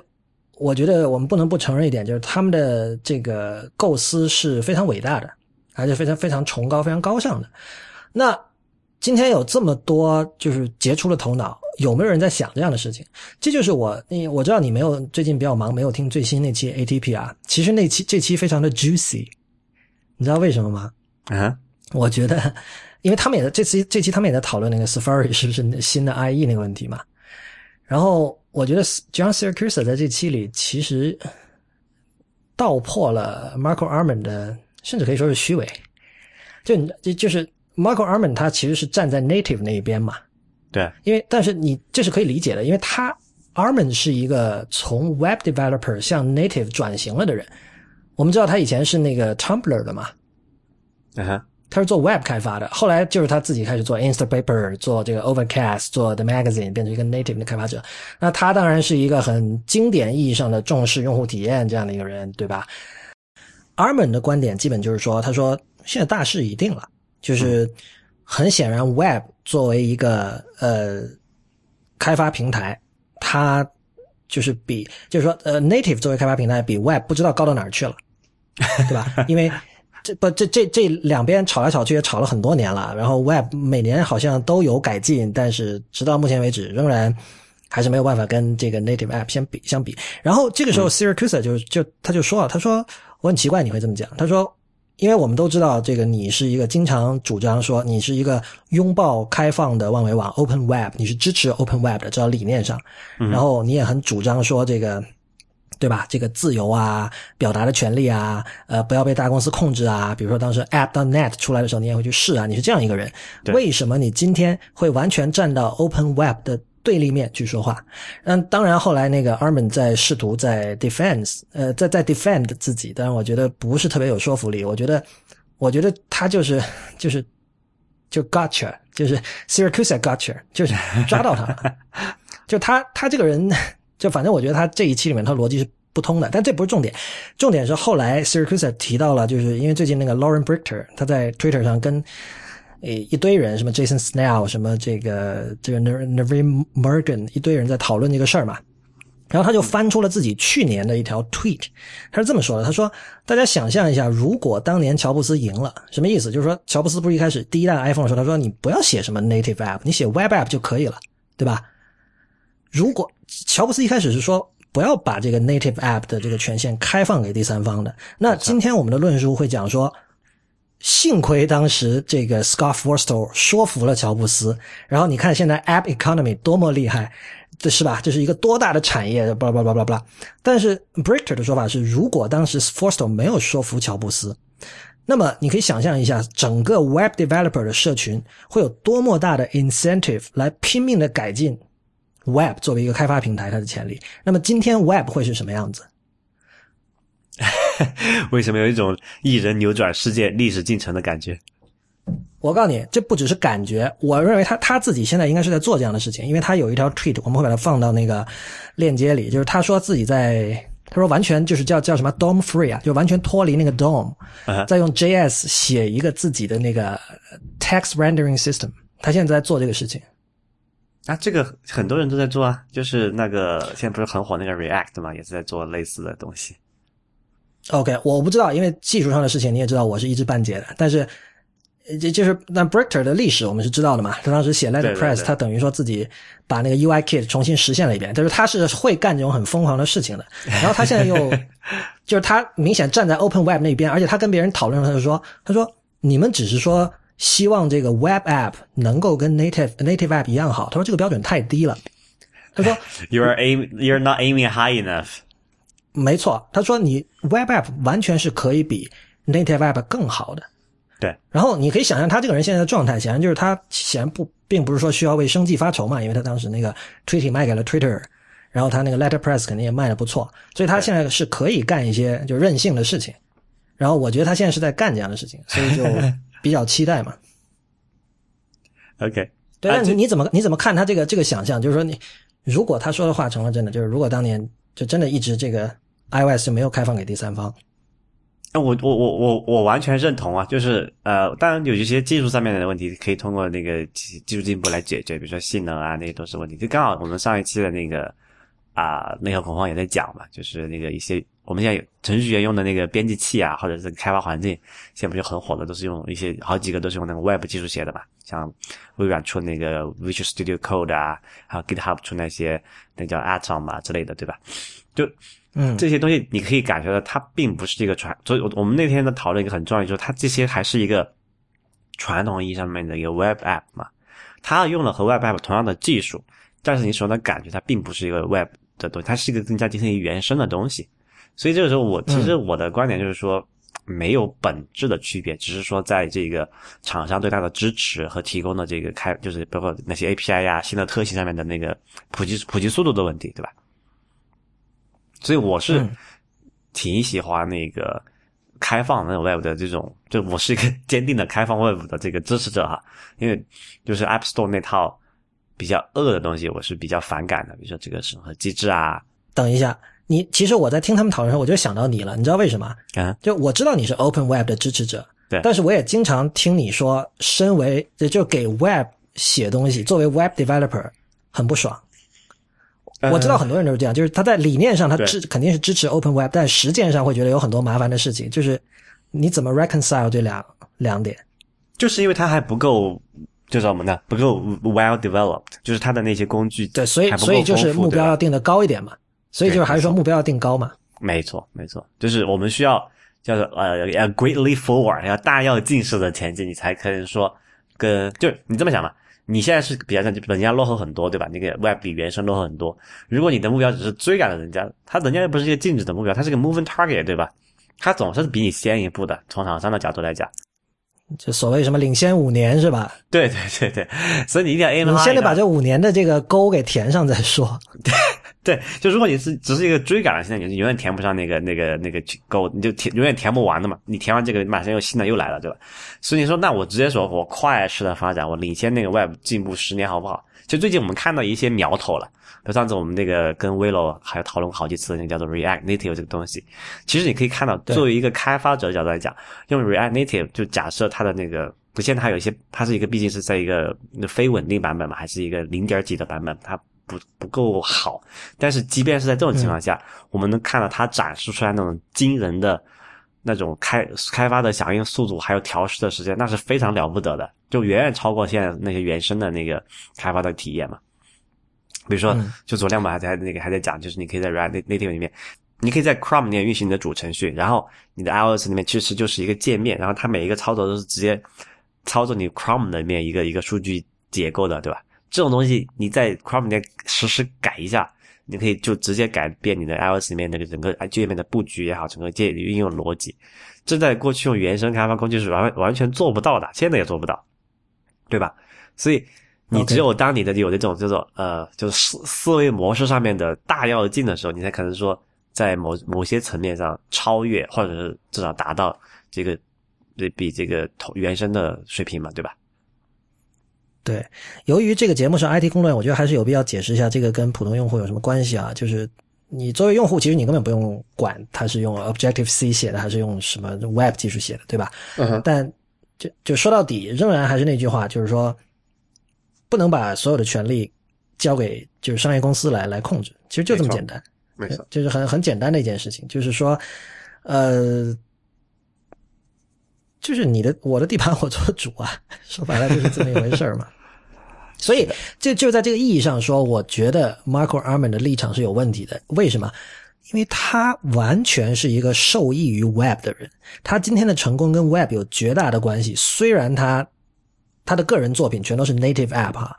我觉得我们不能不承认一点，就是他们的这个构思是非常伟大的，而且非常非常崇高、非常高尚的。那今天有这么多就是杰出的头脑，有没有人在想这样的事情？这就是我，你我知道你没有最近比较忙，没有听最新那期 ATP 啊。其实那期这期非常的 juicy。你知道为什么吗？啊，我觉得，因为他们也在这期这期他们也在讨论那个 Safari 是不是新的 IE 那个问题嘛。然后我觉得 John Siracusa 在这期里其实道破了 Marco Arman 的，甚至可以说是虚伪。就就就是 Marco Arman 他其实是站在 Native 那一边嘛。对，因为但是你这是可以理解的，因为他 Arman 是一个从 Web Developer 向 Native 转型了的人。我们知道他以前是那个 Tumblr 的嘛，啊哈，他是做 Web 开发的，后来就是他自己开始做 Instapaper，做这个 Overcast，做 The Magazine，变成一个 Native 的开发者。那他当然是一个很经典意义上的重视用户体验这样的一个人，对吧？Arman 的观点基本就是说，他说现在大势已定了，就是很显然 Web 作为一个呃开发平台，它就是比就是说呃 Native 作为开发平台比 Web 不知道高到哪儿去了。对吧？因为这不这这这两边吵来吵去也吵了很多年了，然后 Web 每年好像都有改进，但是直到目前为止仍然还是没有办法跟这个 Native App 相比相比。然后这个时候 Siracusa 就就他就说了，他说我很奇怪你会这么讲，他说因为我们都知道这个你是一个经常主张说你是一个拥抱开放的万维网 Open Web，你是支持 Open Web 的，至少理念上，然后你也很主张说这个。对吧？这个自由啊，表达的权利啊，呃，不要被大公司控制啊。比如说当时 App.net 出来的时候，你也会去试啊。你是这样一个人，为什么你今天会完全站到 Open Web 的对立面去说话？嗯，当然后来那个 Arman 在试图在 defense，呃，在在 defend 自己，但是我觉得不是特别有说服力。我觉得，我觉得他就是就是就 gotcha，就是 syracusa gotcha，就是抓到他了。就他他这个人。就反正我觉得他这一期里面他逻辑是不通的，但这不是重点，重点是后来 Siracusa 提到了，就是因为最近那个 Lauren Brichter 他在 Twitter 上跟诶一堆人，什么 Jason Snell，什么这个这个 n e r v i n Morgan 一堆人在讨论这个事儿嘛，然后他就翻出了自己去年的一条 tweet，他是这么说的：“他说，大家想象一下，如果当年乔布斯赢了，什么意思？就是说，乔布斯不是一开始第一代 iPhone 的时候，他说你不要写什么 native app，你写 web app 就可以了，对吧？如果乔布斯一开始是说不要把这个 native app 的这个权限开放给第三方的，那今天我们的论述会讲说，幸亏当时这个 Scott Forstall 说服了乔布斯，然后你看现在 app economy 多么厉害。”这是吧？这是一个多大的产业？巴拉巴拉巴拉巴拉。但是 Brichter 的说法是，如果当时 Forstall 没有说服乔布斯，那么你可以想象一下，整个 Web developer 的社群会有多么大的 incentive 来拼命的改进 Web 作为一个开发平台它的潜力。那么今天 Web 会是什么样子？为什么有一种一人扭转世界历史进程的感觉？我告诉你，这不只是感觉，我认为他他自己现在应该是在做这样的事情，因为他有一条 tweet，我们会把它放到那个链接里，就是他说自己在，他说完全就是叫叫什么 DOM free 啊，就完全脱离那个 DOM，再用 JS 写一个自己的那个 text rendering system，他现在在做这个事情。啊，这个很多人都在做啊，就是那个现在不是很火那个 React 嘛，也是在做类似的东西。OK，我不知道，因为技术上的事情你也知道，我是一知半解的，但是。这就是那 b r i c k t e r 的历史，我们是知道的嘛？他当时写 Letterpress，他等于说自己把那个 UI Kit 重新实现了一遍。就是他是会干这种很疯狂的事情的。然后他现在又，就是他明显站在 Open Web 那边，而且他跟别人讨论，他就说：“他说你们只是说希望这个 Web App 能够跟 Native Native App 一样好。”他说这个标准太低了。他说：“You're aim, you're not aiming high enough。”没错，他说你 Web App 完全是可以比 Native App 更好的。对，然后你可以想象他这个人现在的状态，显然就是他显然不并不是说需要为生计发愁嘛，因为他当时那个 Twitter 卖给了 Twitter，然后他那个 Letterpress 肯定也卖的不错，所以他现在是可以干一些就任性的事情。然后我觉得他现在是在干这样的事情，所以就比较期待嘛。OK，对，那你你怎么你怎么看他这个这个想象？就是说你如果他说的话成了真的，就是如果当年就真的一直这个 iOS 就没有开放给第三方。那我我我我我完全认同啊，就是呃，当然有一些技术上面的问题可以通过那个技技术进步来解决，比如说性能啊，那些都是问题。就刚好我们上一期的那个啊，那个恐慌也在讲嘛，就是那个一些我们现在程序员用的那个编辑器啊，或者是开发环境，现在不就很火的，都是用一些好几个都是用那个 Web 技术写的嘛，像微软出那个 Visual Studio Code 啊，还有 GitHub 出那些那叫 Atom 嘛之类的，对吧？就。嗯，这些东西你可以感觉到，它并不是一个传，所以我们那天的讨论一个很重要，就是它这些还是一个传统意义上面的一个 Web App 嘛，它用了和 Web App 同样的技术，但是你手上的感觉它并不是一个 Web 的东西，它是一个更加接近于原生的东西。所以这个时候，我其实我的观点就是说，没有本质的区别，只是说在这个厂商对它的支持和提供的这个开，就是包括那些 API 呀、新的特性上面的那个普及普及速度的问题，对吧？所以我是挺喜欢那个开放那种 Web 的这种，就我是一个 坚定的开放 Web 的这个支持者哈。因为就是 App Store 那套比较恶的东西，我是比较反感的，比如说这个审核机制啊。等一下，你其实我在听他们讨论时候，我就想到你了，你知道为什么？啊，就我知道你是 Open Web 的支持者，对，但是我也经常听你说，身为就给 Web 写东西，作为 Web Developer 很不爽。我知道很多人都是这样，就是他在理念上他支肯定是支持 Open Web，但实践上会觉得有很多麻烦的事情。就是你怎么 reconcile 这两两点？就是因为它还不够，就是我们的？不够 well developed，就是它的那些工具对，所以所以就是目标要定的高一点嘛。所以就是还是说目标要定高嘛。没错，没错，就是我们需要叫做呃要 greatly forward，要大跃进式的前进，你才可以说跟就你这么想嘛。你现在是比较像人家落后很多，对吧？那个 Web 比原生落后很多。如果你的目标只是追赶了人家，他人家又不是一个静止的目标，他是个 moving target，对吧？他总是比你先一步的。从厂商的角度来讲，就所谓什么领先五年是吧？对对对对，所以你一定要 aim 你先得把这五年的这个沟给填上再说。对，就如果你是只是一个追赶的现在你永远填不上那个那个那个沟，你就填永远填不完的嘛。你填完这个，马上又新的又来了，对吧？所以你说，那我直接说我快式的发展，我领先那个 Web 进步十年，好不好？其实最近我们看到一些苗头了，比如上次我们那个跟 Willow 还讨论好几次那个叫做 React Native 这个东西。其实你可以看到，作为一个开发者的角度来讲，用 React Native 就假设它的那个，不现在它有一些，它是一个毕竟是在一个非稳定版本嘛，还是一个零点几的版本，它。不不够好。但是即便是在这种情况下，我们能看到它展示出来那种惊人的那种开开发的响应速度，还有调试的时间，那是非常了不得的，就远远超过现在那些原生的那个开发的体验嘛。比如说，就昨天我们还在那个还在讲，就是你可以在 React Native 里面。你可以在 Chrome 里面运行你的主程序，然后你的 iOS 里面其实就是一个界面，然后它每一个操作都是直接操作你 Chrome 里面一个一个数据结构的，对吧？这种东西你在 Chrome 里面实时改一下，你可以就直接改变你的 iOS 里面那个整个界面的布局也好，整个界运用逻辑，这在过去用原生开发工具是完完全做不到的，现在也做不到，对吧？所以你只有当你的有那种叫做呃，就是思思维模式上面的大跃进的时候，你才可能说。在某某些层面上超越，或者是至少达到这个比这个原生的水平嘛，对吧？对，由于这个节目是 IT 公论，我觉得还是有必要解释一下这个跟普通用户有什么关系啊？就是你作为用户，其实你根本不用管它是用 Objective C 写的还是用什么 Web 技术写的，对吧？嗯。但就就说到底，仍然还是那句话，就是说不能把所有的权利交给就是商业公司来来控制，其实就这么简单。没错，就是很很简单的一件事情，就是说，呃，就是你的我的地盘我做主啊，说白了就是这么一回事儿嘛。所以就就在这个意义上说，我觉得 Marco Arman 的立场是有问题的。为什么？因为他完全是一个受益于 Web 的人，他今天的成功跟 Web 有绝大的关系。虽然他他的个人作品全都是 Native App 哈。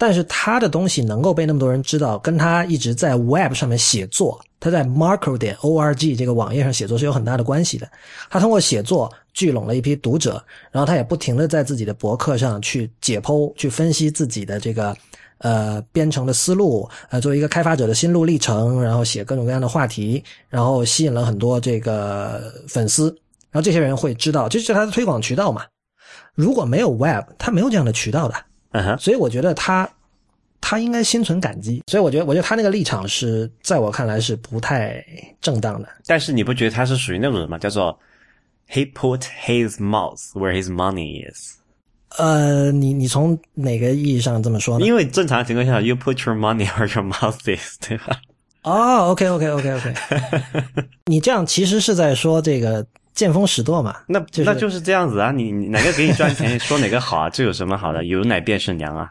但是他的东西能够被那么多人知道，跟他一直在 Web 上面写作，他在 Marco 点 org 这个网页上写作是有很大的关系的。他通过写作聚拢了一批读者，然后他也不停的在自己的博客上去解剖、去分析自己的这个呃编程的思路，呃作为一个开发者的心路历程，然后写各种各样的话题，然后吸引了很多这个粉丝，然后这些人会知道，这是他的推广渠道嘛。如果没有 Web，他没有这样的渠道的。嗯哼，所以我觉得他，他应该心存感激。所以我觉得，我觉得他那个立场是在我看来是不太正当的。但是你不觉得他是属于那种人吗？叫做 He put his mouth where his money is。呃，你你从哪个意义上这么说呢？因为正常情况下，You put your money where your mouth is，对吧？哦，OK，OK，OK，OK。你这样其实是在说这个。见风使舵嘛，那就那就是这样子啊！你哪个给你赚钱，说哪个好啊？这有什么好的？有奶便是娘啊！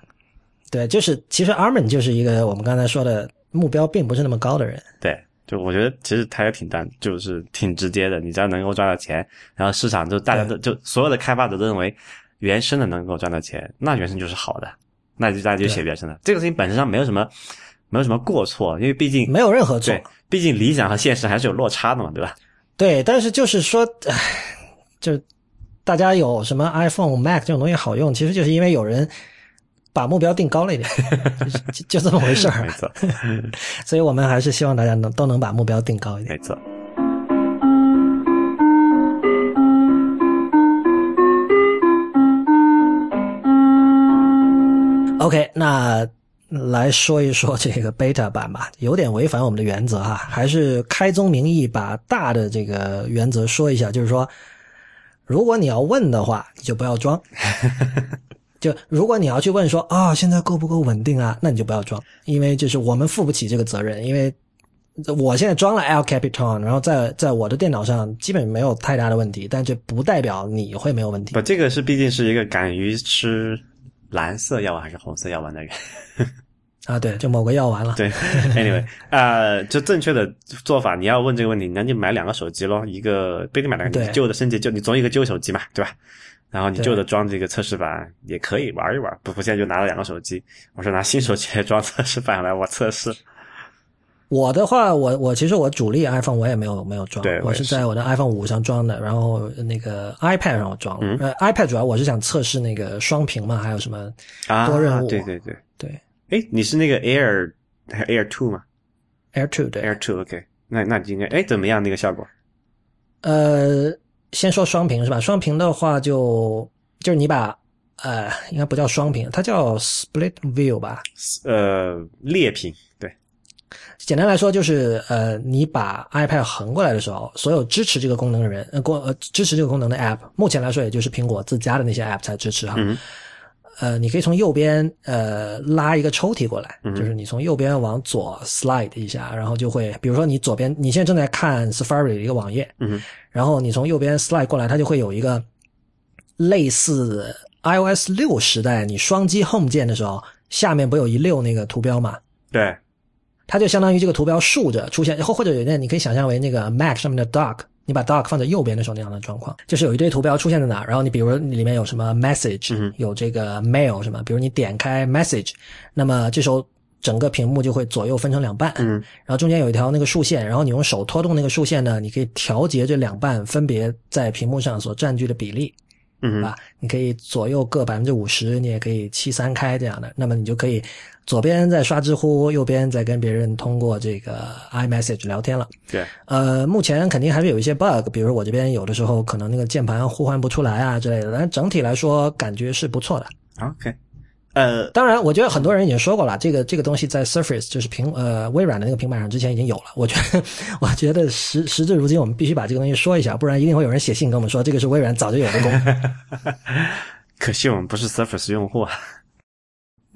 对，就是其实 Armin 就是一个我们刚才说的目标并不是那么高的人。对，就我觉得其实他也挺单，就是挺直接的。你只要能够赚到钱，然后市场就大家都就所有的开发者都认为原生的能够赚到钱，那原生就是好的，那就大家就写原生的。这个事情本身上没有什么没有什么过错，因为毕竟没有任何错，毕竟理想和现实还是有落差的嘛，对吧？对，但是就是说，就大家有什么 iPhone、Mac 这种东西好用，其实就是因为有人把目标定高了一点，就就这么回事儿。没错，所以我们还是希望大家能都能把目标定高一点。没错。OK，那。来说一说 这个 beta 版吧，有点违反我们的原则哈，还是开宗明义把大的这个原则说一下，就是说，如果你要问的话，你就不要装。就如果你要去问说啊，现在够不够稳定啊，那你就不要装，因为就是我们负不起这个责任，因为我现在装了 L Capitan，然后在在我的电脑上基本没有太大的问题，但这不代表你会没有问题。不，这个是毕竟是一个敢于吃。蓝色药丸还是红色药丸的人 啊？对，就某个药丸了。对，anyway，呃，就正确的做法，你要问这个问题，那你买两个手机咯，一个不一定买两个，你旧的升级就你总有一个旧手机嘛，对吧？然后你旧的装这个测试版也可以玩一玩。不，我现在就拿了两个手机，我说拿新手机来装测试版来我测试。我的话，我我其实我主力 iPhone 我也没有没有装，我是在我的 iPhone 五上装的，然后那个 iPad 上我装了。呃，iPad 主要我是想测试那个双屏嘛，还有什么多任务。对对对对。哎，你是那个 Air Air Two 吗？Air Two 对。Air Two OK，那那应该哎怎么样那个效果？呃，先说双屏是吧？双屏的话就就是你把呃应该不叫双屏，它叫 Split View 吧？呃，裂屏。简单来说就是，呃，你把 iPad 横过来的时候，所有支持这个功能的人，呃，过呃支持这个功能的 App，目前来说也就是苹果自家的那些 App 才支持哈。呃，你可以从右边呃拉一个抽屉过来，嗯就是你从右边往左 slide 一下，然后就会，比如说你左边你现在正在看 Safari 的一个网页，嗯然后你从右边 slide 过来，它就会有一个类似 iOS 六时代你双击 Home 键的时候，下面不有一溜那个图标嘛？对，它就相当于这个图标竖着出现，或或者有点你可以想象为那个 Mac 上面的 Dock，你把 Dock 放在右边的时候那样的状况，就是有一堆图标出现在哪，然后你比如里面有什么 Message，、嗯有这个 Mail 什么，比如你点开 Message，那么这时候整个屏幕就会左右分成两半，嗯然后中间有一条那个竖线，然后你用手拖动那个竖线呢，你可以调节这两半分别在屏幕上所占据的比例。嗯吧？你可以左右各百分之五十，你也可以七三开这样的，那么你就可以左边在刷知乎，右边在跟别人通过这个 iMessage 聊天了。对，呃，目前肯定还是有一些 bug，比如我这边有的时候可能那个键盘呼唤不出来啊之类的，但整体来说感觉是不错的。OK，呃，当然，我觉得很多人已经说过了，这个这个东西在 Surface 就是平呃微软的那个平板上之前已经有了。我觉得，我觉得时时至如今，我们必须把这个东西说一下，不然一定会有人写信跟我们说这个是微软早就有的功能。可惜我们不是 Surface 用户啊。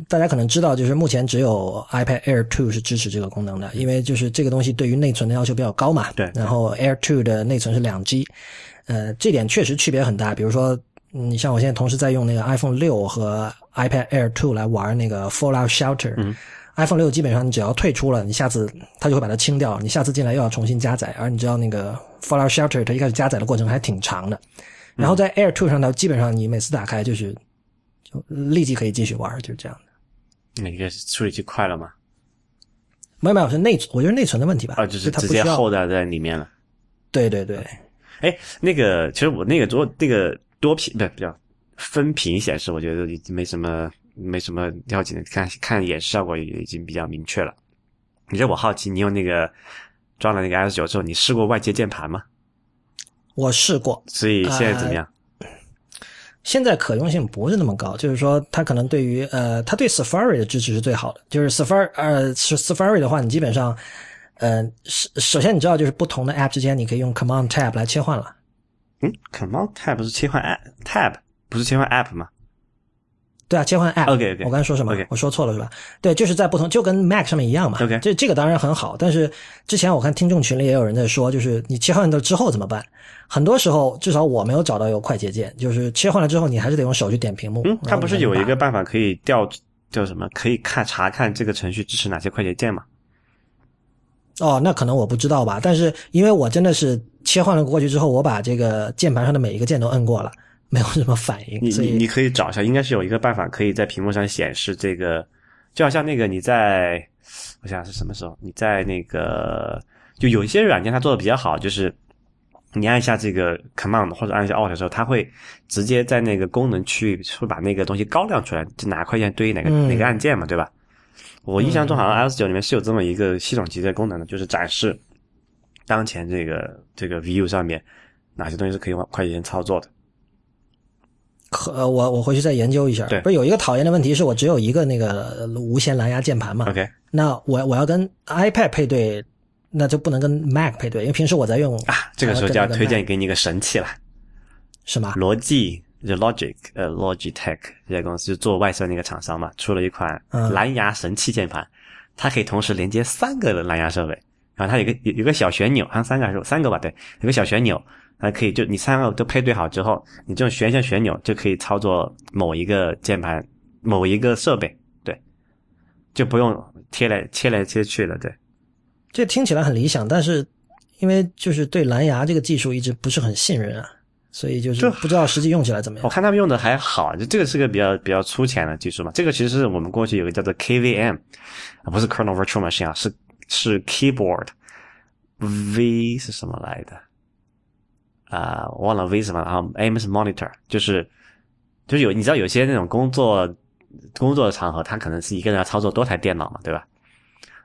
大家可能知道，就是目前只有 iPad Air 2是支持这个功能的，因为就是这个东西对于内存的要求比较高嘛。对然后 Air 2的内存是两 G，呃，这点确实区别很大。比如说，嗯你像我现在同时在用那个 iPhone 六和 iPad Air 2来玩那个 Fallout Shelter。嗯 iPhone 六基本上你只要退出了，你下次它就会把它清掉，你下次进来又要重新加载。而你知道那个 Fallout Shelter 它一开始加载的过程还挺长的，然后在 Air 2上呢，基本上你每次打开就是就立即可以继续玩，就是这样的。那个处理器快了吗？没有没有，是内存，我觉得内存的问题吧。啊，就是直。接后代在里面了。对对对，哎，那个其实我那个多那个多屏不不叫分屏显示，我觉得已经没什么没什么要紧的，看看演示效果也已经比较明确了。你这我好奇，你用那个装了那个 S 九之后，你试过外接键盘吗？我试过，所以现在怎么样？现在可用性不是那么高，就是说它可能对于呃，它对 Safari 的支持是最好的。就是 Safari 呃是 Safari 的话，你基本上呃首首先你知道就是不同的 App 之间你可以用 Command Tab 来切换了。嗯，Command Tab 是切换 App Tab 不是切换 App 吗？对啊，切换 App。OK，OK 我刚才说什么 OK 我说错了是吧？对，就是在不同，就跟 Mac 上面一样嘛。OK 这这个当然很好，但是之前我看听众群里也有人在说，就是你切换到之后怎么办？很多时候，至少我没有找到有快捷键，就是切换了之后，你还是得用手去点屏幕。嗯，它不是有一个办法可以调叫什么？可以看查看这个程序支持哪些快捷键吗？哦，那可能我不知道吧，但是因为我真的是切换了过去之后，我把这个键盘上的每一个键都摁过了，没有什么反应，你你你可以找一下，应该是有一个办法可以在屏幕上显示这个，就好像那个你在，我想想是什么时候？你在那个，就有一些软件它做的比较好，就是你按一下这个 Command 或者按一下 Alt 的时候，它会直接在那个功能区域会把那个东西高亮出来，就哪个快键对应哪个、嗯哪个按键嘛，对吧？我印象中好像 iOS 九里面是有这么一个系统级的功能的，就是展示当前这个这个 View 上面哪些东西是可以往快捷键操作的。可呃我我回去再研究一下。对不是有一个讨厌的问题是我只有一个那个呃无线蓝牙键盘嘛？OK 那我我要跟 iPad 配对，那就不能跟 Mac 配对，因为平时我在用啊，这个时候就要推荐给你一个神器了。是吗？罗技就 Logic 呃 Logitech 这家公司就做外设那个厂商嘛，出了一款嗯蓝牙神器键盘，它可以同时连接三个的蓝牙设备，然后它有个有有个小旋钮，好像三个还是三个吧？对，有个小旋钮，它可以就你三个都配对好之后，你这种旋一下旋钮就可以操作某一个键盘某一个设备，对，就不用贴来切来切去了，对。这听起来很理想，但是因为就是对蓝牙这个技术一直不是很信任啊，所以就是这不知道实际用起来怎么样我。看他们用的还好，就这个是个比较比较粗浅的技术嘛。这个其实是我们过去有个叫做 KVM，啊不是 Kernel Virtual Machine 啊，是是 Keyboard V 是什么来的？啊、我忘了 V 什么了，然后是 Monitor，就是就是有你知道有些那种工作工作的场合，他可能是一个人要操作多台电脑嘛，对吧？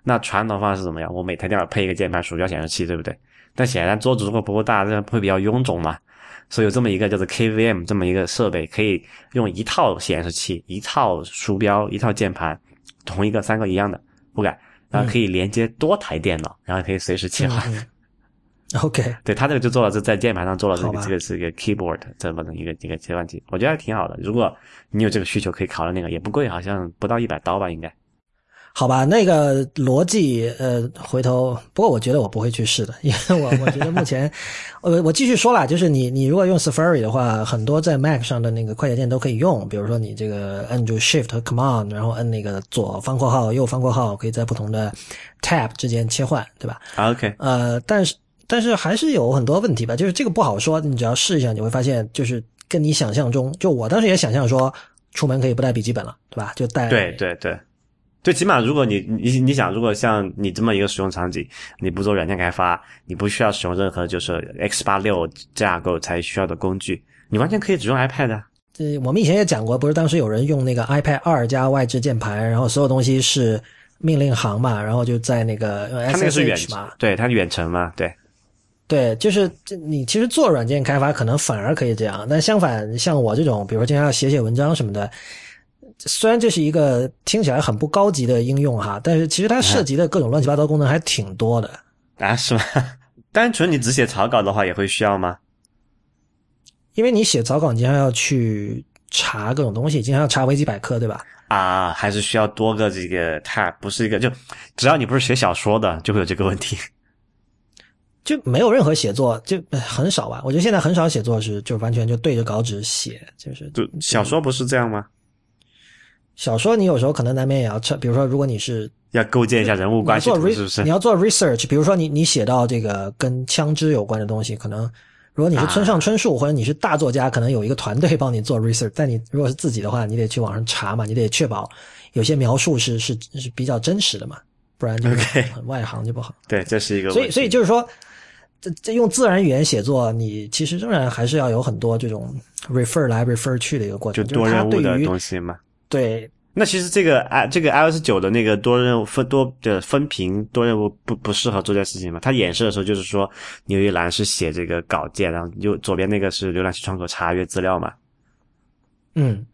那传统方式是怎么样？我每台电脑配一个键盘、鼠标、显示器，对不对？但显然桌子如果不够大，这样会比较臃肿嘛。所以有这么一个叫做 KVM 这么一个设备，可以用一套显示器、一套鼠标、一套键盘，同一个三个一样的不改，然后可以连接多台电脑，然后可以随时切换。OK，对他这个就做了，是在键盘上做了这个这个是一个 keyboard 这么的一个一个切换器，我觉得还挺好的。如果你有这个需求，可以考虑那个，也不贵，好像不到一百刀吧，应该。好吧，那个逻辑，呃，回头，不过我觉得我不会去试的，因为我我觉得目前，我我继续说啦，就是你你如果用 Safari 的话，很多在 Mac 上的那个快捷键都可以用，比如说你这个摁住 Shift 和 Command，然后摁那个左方括号、右方括号，可以在不同的 Tab 之间切换，对吧？啊 OK，呃，但是但是还是有很多问题吧，就是这个不好说，你只要试一下，你会发现，就是跟你想象中，就我当时也想象说，出门可以不带笔记本了，对吧？就带对对对，最起码如果你你你想，如果像你这么一个使用场景，你不做软件开发，你不需要使用任何就是 x 八六架构才需要的工具，你完全可以只用 iPad 啊。呃，我们以前也讲过，不是当时有人用那个 iPad 二加外置键盘，然后所有东西是命令行嘛，然后就在那个用它那个是远 SSH 嘛，对，它是远程嘛，对。对，就是这你其实做软件开发可能反而可以这样，但相反，像我这种，比如说经常要写写文章什么的，虽然这是一个听起来很不高级的应用哈，但是其实它涉及的各种乱七八糟功能还挺多的。啊，是吗？单纯你只写草稿的话，也会需要吗？因为你写草稿，你经常要去查各种东西，经常要查维基百科，对吧？啊，还是需要多个这个 tab，不是一个就，只要你不是写小说的，就会有这个问题。就没有任何写作，就呃很少吧。我觉得现在很少写作是就完全就对着稿纸写，就是就小说不是这样吗？小说你有时候可能难免也要测，比如说如果你是要构建一下人物关系图，re, 是不是你？要做 research，比如说你你写到这个跟枪支有关的东西，可能如果你是村上春树、或者你是大作家，可能有一个团队帮你做 research，但你如果是自己的话，你得去网上查嘛，你得确保有些描述是是是比较真实的嘛，不然就很外行就不好。对，这是一个。所以所以就是说，这这用自然语言写作，你其实仍然还是要有很多这种 refer 来 refer 去的一个过程，就多任务的东西嘛。对那其实这个 i 这个 iOS 九的那个多任务分多的分屏多任务不不适合做这件事情嘛？它演示的时候就是说，你有一栏是写这个稿件，然后右左边那个是浏览器窗口查阅资料嘛。嗯，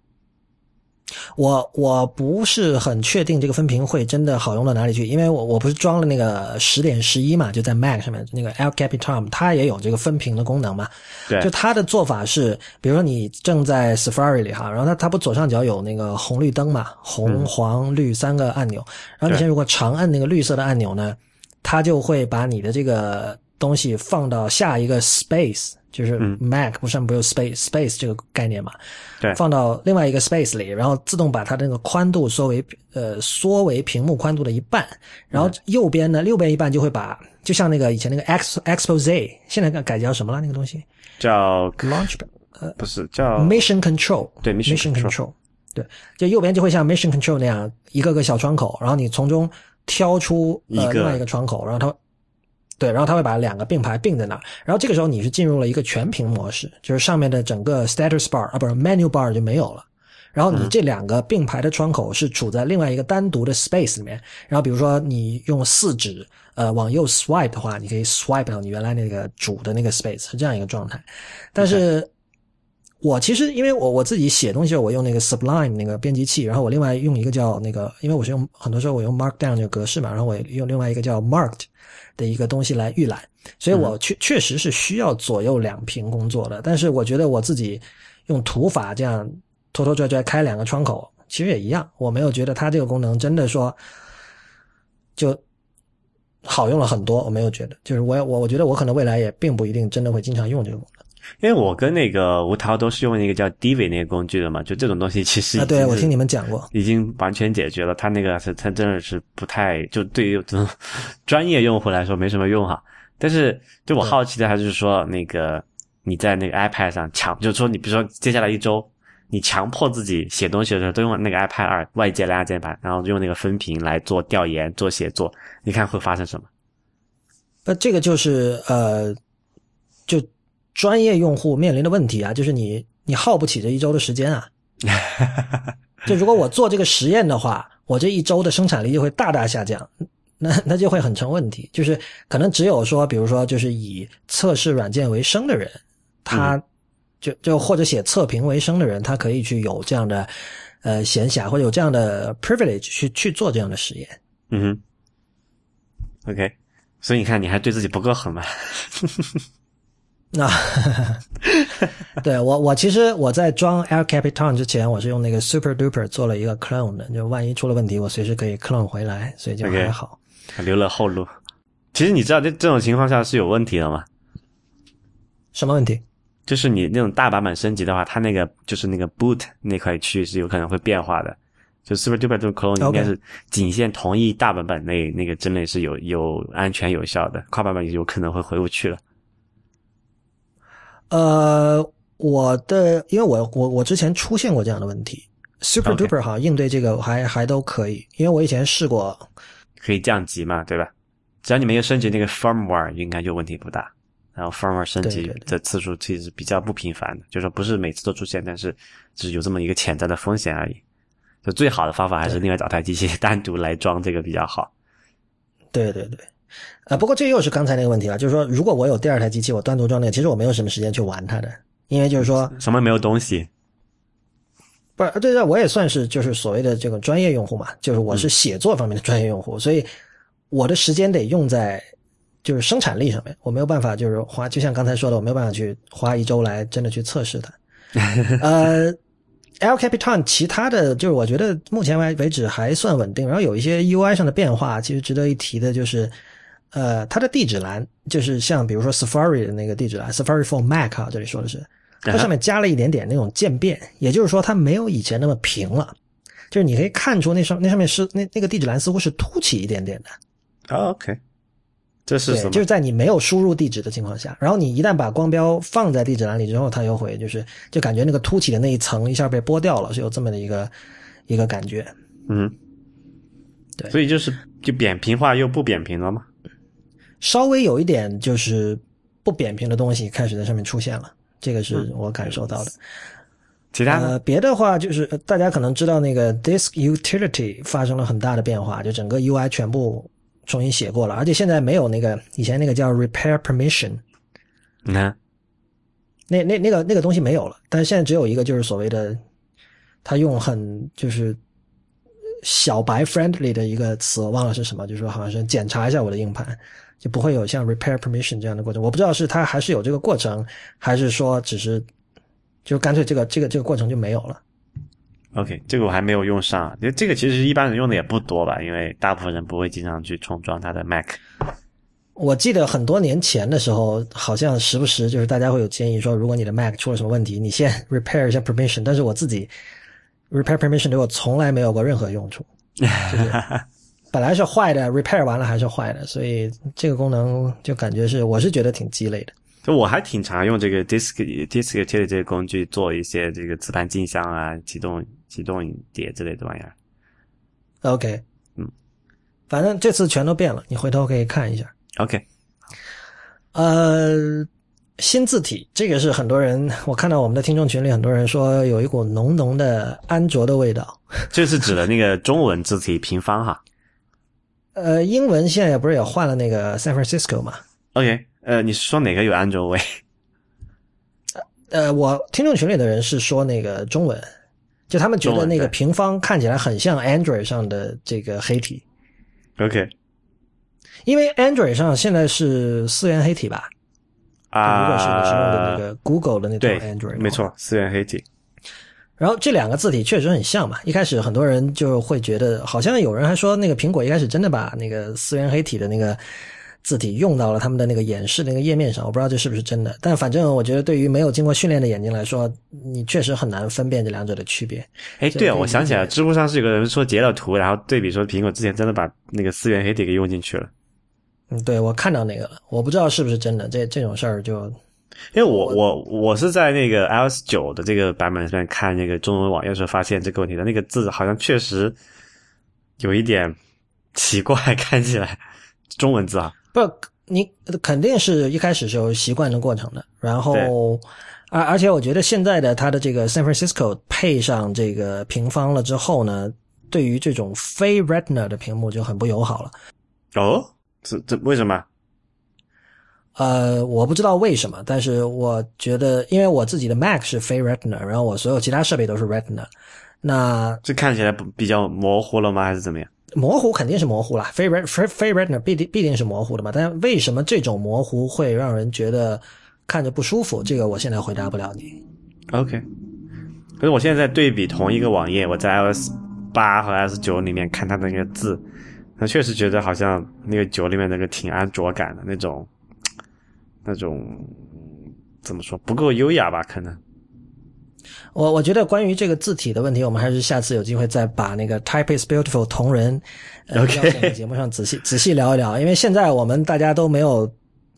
我我不是很确定这个分屏会真的好用到哪里去，因为我我不是装了那个十点十一嘛，就在 Mac 上面那个 El Capitan，它也有这个分屏的功能嘛。对。就它的做法是，比如说你正在 Safari 里哈，然后它它不左上角有那个红绿灯嘛，红、黄、绿三个按钮，然后你对。现在如果长按那个绿色的按钮呢，它就会把你的这个东西放到下一个 space，就是嗯 Mac 不上不是有 space space 这个概念嘛？对放到另外一个 space 里，然后自动把它的那个宽度缩为呃缩为屏幕宽度的一半，然后右边呢，右边一半就会把就像那个以前那个 X expose，现在改改叫什么了？那个东西叫 launch 呃不是叫 mission control，对 mission control 对，就右边就会像 mission control 那样一个个小窗口，然后你从中挑出另外一个窗口，然后它。对，然后它会把两个并排并在那儿，然后这个时候你是进入了一个全屏模式，就是上面的整个 status bar 啊，不是 menu bar 就没有了。然后你这两个并排的窗口是处在另外一个单独的 space 里面。然后比如说你用四指呃往右 swipe 的话，你可以 swipe 到你原来那个主的那个 space 是这样一个状态。但是我其实因为我我自己写东西，我用那个 Sublime 那个编辑器，然后我另外用一个叫那个，因为我是用很多时候我用 Markdown 这个格式嘛，然后我用另外一个叫 Marked 的一个东西来预览，所以我确确实是需要左右两屏工作的。但是我觉得我自己用图法这样拖拖拽拽开两个窗口，其实也一样，我没有觉得它这个功能真的说就好用了很多，我没有觉得，就是我我我觉得我可能未来也并不一定真的会经常用这个功能。因为我跟那个吴涛都是用那个叫 Divi 那个工具的嘛，就这种东西其实啊，对我听你们讲过，已经完全解决了。他那个是他真的是不太就对于这种专业用户来说没什么用哈。但是就我好奇的还是说，那个你在那个 iPad 上强，就是说你比如说接下来一周，你强迫自己写东西的时候都用那个 iPad 二外接蓝牙键盘，然后用那个分屏来做调研、做写作，你看会发生什么？那这个就是呃，就专业用户面临的问题啊，就是你你耗不起这一周的时间啊。就如果我做这个实验的话，我这一周的生产力就会大大下降，那那就会很成问题。就是可能只有说，比如说就是以测试软件为生的人，他就就或者写测评为生的人，他可以去有这样的呃闲暇或者有这样的 privilege 去去做这样的实验。嗯哼，OK，所以你看，你还对自己不够狠嘛？那、对我我其实我在装 Air Capitan 之前，我是用那个 Super Duper 做了一个 clone 的，就万一出了问题，我随时可以 clone 回来，所以就还好。还留了后路。其实你知道这这种情况下是有问题的吗？什么问题？就是你那种大版本升级的话，它那个就是那个 boot 那块区域是有可能会变化的。就 Super Duper 这种 clone 应该是仅限同一大版本那那个之内是有有安全有效的，跨版本有可能会回不去了。呃，我的因为我我我之前出现过这样的问题，Super Duper 哈应对这个还还都可以，因为我以前试过。可以降级嘛，对吧？只要你没有升级那个 firmware，应该就问题不大。然后 firmware 升级的次数其实比较不频繁的，就是说不是每次都出现，但是只是有这么一个潜在的风险而已。就最好的方法还是另外找台机器单独来装这个比较好。对对对，呃，不过这又是刚才那个问题了，就是说，如果我有第二台机器，我单独装那个，其实我没有什么时间去玩它的，因为就是说，什么没有东西？不是，对对，我也算是就是所谓的这个专业用户嘛，就是我是写作方面的专业用户，所以我的时间得用在就是生产力上面，我没有办法就是花，就像刚才说的，我没有办法去花一周来真的去测试它。呃，El Capitan 其他的就是我觉得目前为为止还算稳定，然后有一些 UI 上的变化，其实值得一提的就是，呃，它的地址栏就是像比如说 Safari 的那个地址栏，Safari for Mac 啊，这里说的是，它上面加了一点点那种渐变，也就是说它没有以前那么平了，就是你可以看出那上那上面是那那个地址栏似乎是凸起一点点的，啊 OK，这是什，么？就是在你没有输入地址的情况下，然后你一旦把光标放在地址栏里之后，它又会就是就感觉那个凸起的那一层一下被剥掉了，是有这么的一个一个感觉。嗯，对所以就是就扁平化又不扁平了吗？稍微有一点就是不扁平的东西开始在上面出现了，这个是我感受到的。其他呢？呃，别的话就是呃大家可能知道那个 Disk Utility 发生了很大的变化，就整个 UI 全部重新写过了，而且现在没有那个以前那个叫 Repair Permission，你看，那那那个那个东西没有了，但是现在只有一个就是所谓的，他用很就是小白 friendly 的一个词，我忘了是什么，就是说好像是检查一下我的硬盘，就不会有像 repair permission 这样的过程。我不知道是它还是有这个过程，还是说只是就干脆这个这个这个过程就没有了。OK，这个我还没有用上，因为这个其实一般人用的也不多吧，因为大部分人不会经常去重装他的 Mac。我记得很多年前的时候，好像时不时就是大家会有建议说，如果你的 Mac 出了什么问题，你先 repair 一下 permission。但是我自己 repair permission 对我从来没有过任何用处，就是本来是坏的，repair 完了还是坏的，所以这个功能就感觉是我是觉得挺鸡肋的。就我还挺常用这个 Disk Disk Utility 这个工具做一些这个磁盘镜像啊、启动启动碟之类的玩意儿。OK，嗯，反正这次全都变了，你回头可以看一下。OK，呃，新字体这个是很多人，我看到我们的听众群里很多人说有一股浓浓的安卓的味道。这是指的那个中文字体平方哈。呃，英文现在也不是也换了那个 San Francisco 吗？OK，呃，你是说哪个有安卓味？呃，我听众群里的人是说那个中文，就他们觉得那个平方看起来很像 Android 上的这个黑体，OK 因为 Android 上现在是四元黑体吧？如果是你是用的那啊，个 Google 的那种对 Android，，没错，四元黑体。然后这两个字体确实很像嘛，一开始很多人就会觉得，好像有人还说那个苹果一开始真的把那个思源黑体的那个字体用到了他们的那个演示那个页面上，我不知道这是不是真的，但反正我觉得对于没有经过训练的眼睛来说，你确实很难分辨这两者的区别。哎，对啊，我想起来知乎上是有个人说截了图，然后对比说苹果之前真的把那个思源黑体给用进去了。嗯，对我看到那个了，我不知道是不是真的，这这种事儿就因为我我我是在那个 iOS 九的这个版本上面看那个中文网页的时候发现这个问题的，那个字好像确实有一点奇怪，看起来中文字啊，不，你肯定是一开始是有习惯的过程的，然后，而而且我觉得现在的它的这个 San Francisco 配上这个平方了之后呢，对于这种非 Retina 的屏幕就很不友好了。哦，这这为什么？呃，我不知道为什么，但是我觉得，因为我自己的 Mac 是非 Retina，然后我所有其他设备都是 Retina，那这看起来不比较模糊了吗？还是怎么样？模糊肯定是模糊了，非 Ret 非非 Retina 必定必定是模糊的嘛。但为什么这种模糊会让人觉得看着不舒服？这个我现在回答不了你。OK，可是我现在在对比同一个网页，我在 iOS 八和 iOS 九里面看它的那个字，那确实觉得好像那个九里面那个挺安卓感的那种，那种怎么说不够优雅吧？可能。我我觉得关于这个字体的问题，我们还是下次有机会再把那个 Type is Beautiful 同人呃 OK 邀请到节目上仔细仔细聊一聊，因为现在我们大家都没有，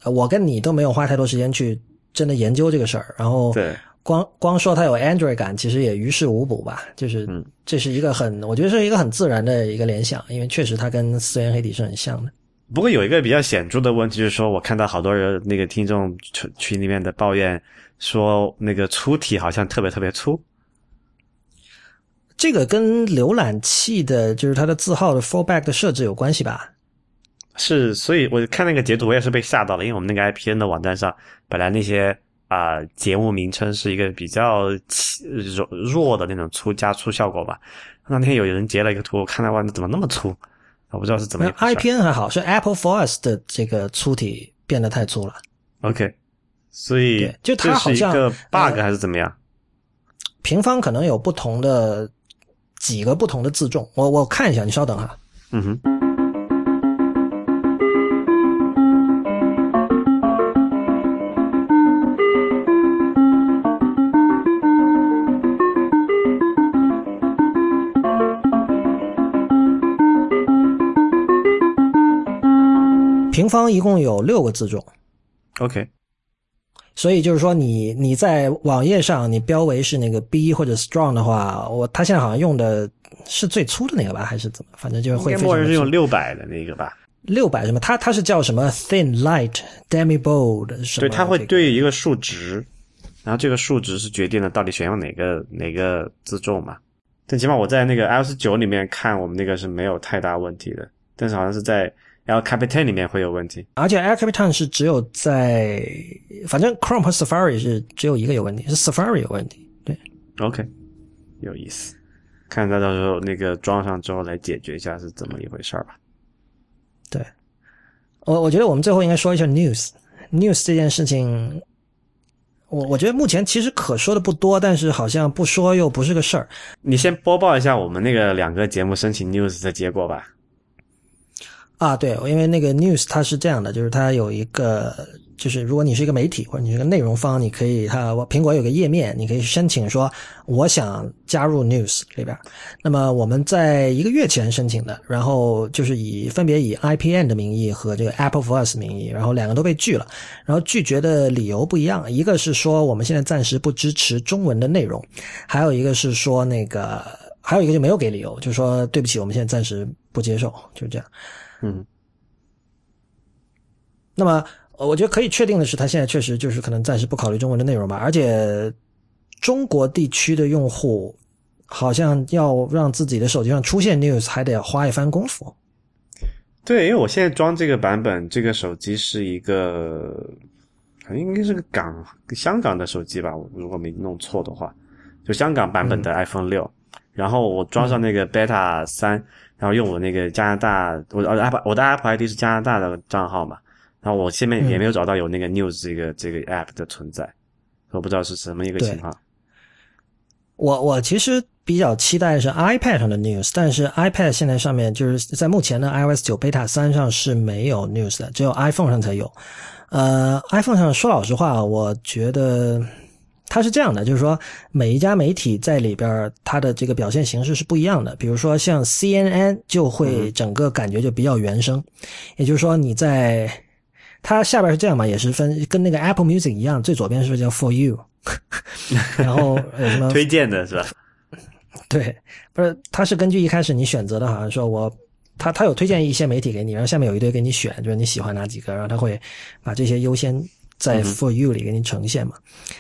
呃我跟你都没有花太多时间去真的研究这个事儿，然后对，光光说它有 Android 感，其实也于事无补吧。就是嗯这是一个很，我觉得是一个很自然的一个联想，因为确实它跟四元黑体是很像的。不过有一个比较显著的问题，就是说我看到好多人那个听众群群里面的抱怨，说那个粗体好像特别特别粗。这个跟浏览器的，就是它的字号的 fallback 的设置有关系吧？是，所以我看那个截图，我也是被吓到了，因为我们那个 IPN 的网站上，本来那些啊、节目名称是一个比较弱弱的那种粗加粗效果吧。那天有人截了一个图，我看到哇，那怎么那么粗？我不知道是怎么那一回事。IPN 还好，是 Apple Force 的这个粗体变得太粗了。OK，所以就它好像 bug 呃还是怎么样？平方可能有不同的几个不同的自重，我我看一下，你稍等哈。嗯哼，平方一共有六个字重，OK，所以就是说你你在网页上你标为是那个 B 或者 strong 的话，我他现在好像用的是最粗的那个吧，还是怎么？反正就是会默认是用六百的那个吧？六百什么？它它是叫什么 thin light demi bold 什么、对，它会对一个数值，然后这个数值是决定了到底选用哪个哪个字重嘛。但起码我在那个 iOS 九里面看，我们那个是没有太大问题的，但是好像是在 L Capitan 里面会有问题。而且 Air Capitan 是只有在，反正 Chrome 和 Safari 是只有一个有问题，是 Safari 有问题。对，OK，有意思，看他到时候那个装上之后来解决一下是怎么一回事儿吧。我我觉得我们最后应该说一下 news news 这件事情，我我觉得目前其实可说的不多，但是好像不说又不是个事儿。你先播报一下我们那个两个节目申请 news 的结果吧。啊，对，因为那个 news 它是这样的，就是它有一个，就是如果你是一个媒体或者你是个内容方，你可以它苹果有个页面，你可以申请说我想加入 news 里边。那么我们在一个月前申请的，然后就是以分别以 IPN 的名义和这个 Apple for Us 名义，然后两个都被拒了，然后拒绝的理由不一样，一个是说我们现在暂时不支持中文的内容，还有一个是说那个，还有一个就没有给理由，就是说对不起，我们现在暂时不接受，就是这样。嗯，那么，呃我觉得可以确定的是，它现在确实就是可能暂时不考虑中文的内容吧，而且中国地区的用户好像要让自己的手机上出现 news 还得花一番功夫。对，因为我现在装这个版本，这个手机是一个，好像应该是个港香港的手机吧，我如果没弄错的话，就香港版本的 iPhone 六、然后我装上那个 Beta 三、然后用我那个加拿大，我的 App 我的 Apple ID 是加拿大的账号嘛，然后我下面也没有找到有那个 News 这个、这个 App 的存在，我不知道是什么一个情况。我我其实比较期待是 iPad 上的 news，但是 iPad 现在上面就是在目前的 iOS 九 Beta 三上是没有 news 的，只有 iPhone 上才有。呃，iPhone 上说老实话，我觉得它是这样的，就是说每一家媒体在里边它的这个表现形式是不一样的。比如说像 CNN 就会整个感觉就比较原生，也就是说你在它下边是这样嘛，也是分跟那个 Apple Music 一样，最左边是不是叫 For You？然后有什么推荐的是吧？对，不是，它是根据一开始你选择的，好像说我，他他有推荐一些媒体给你，然后下面有一堆给你选，就是你喜欢哪几个，然后他会把这些优先在 For You 里给你呈现嘛。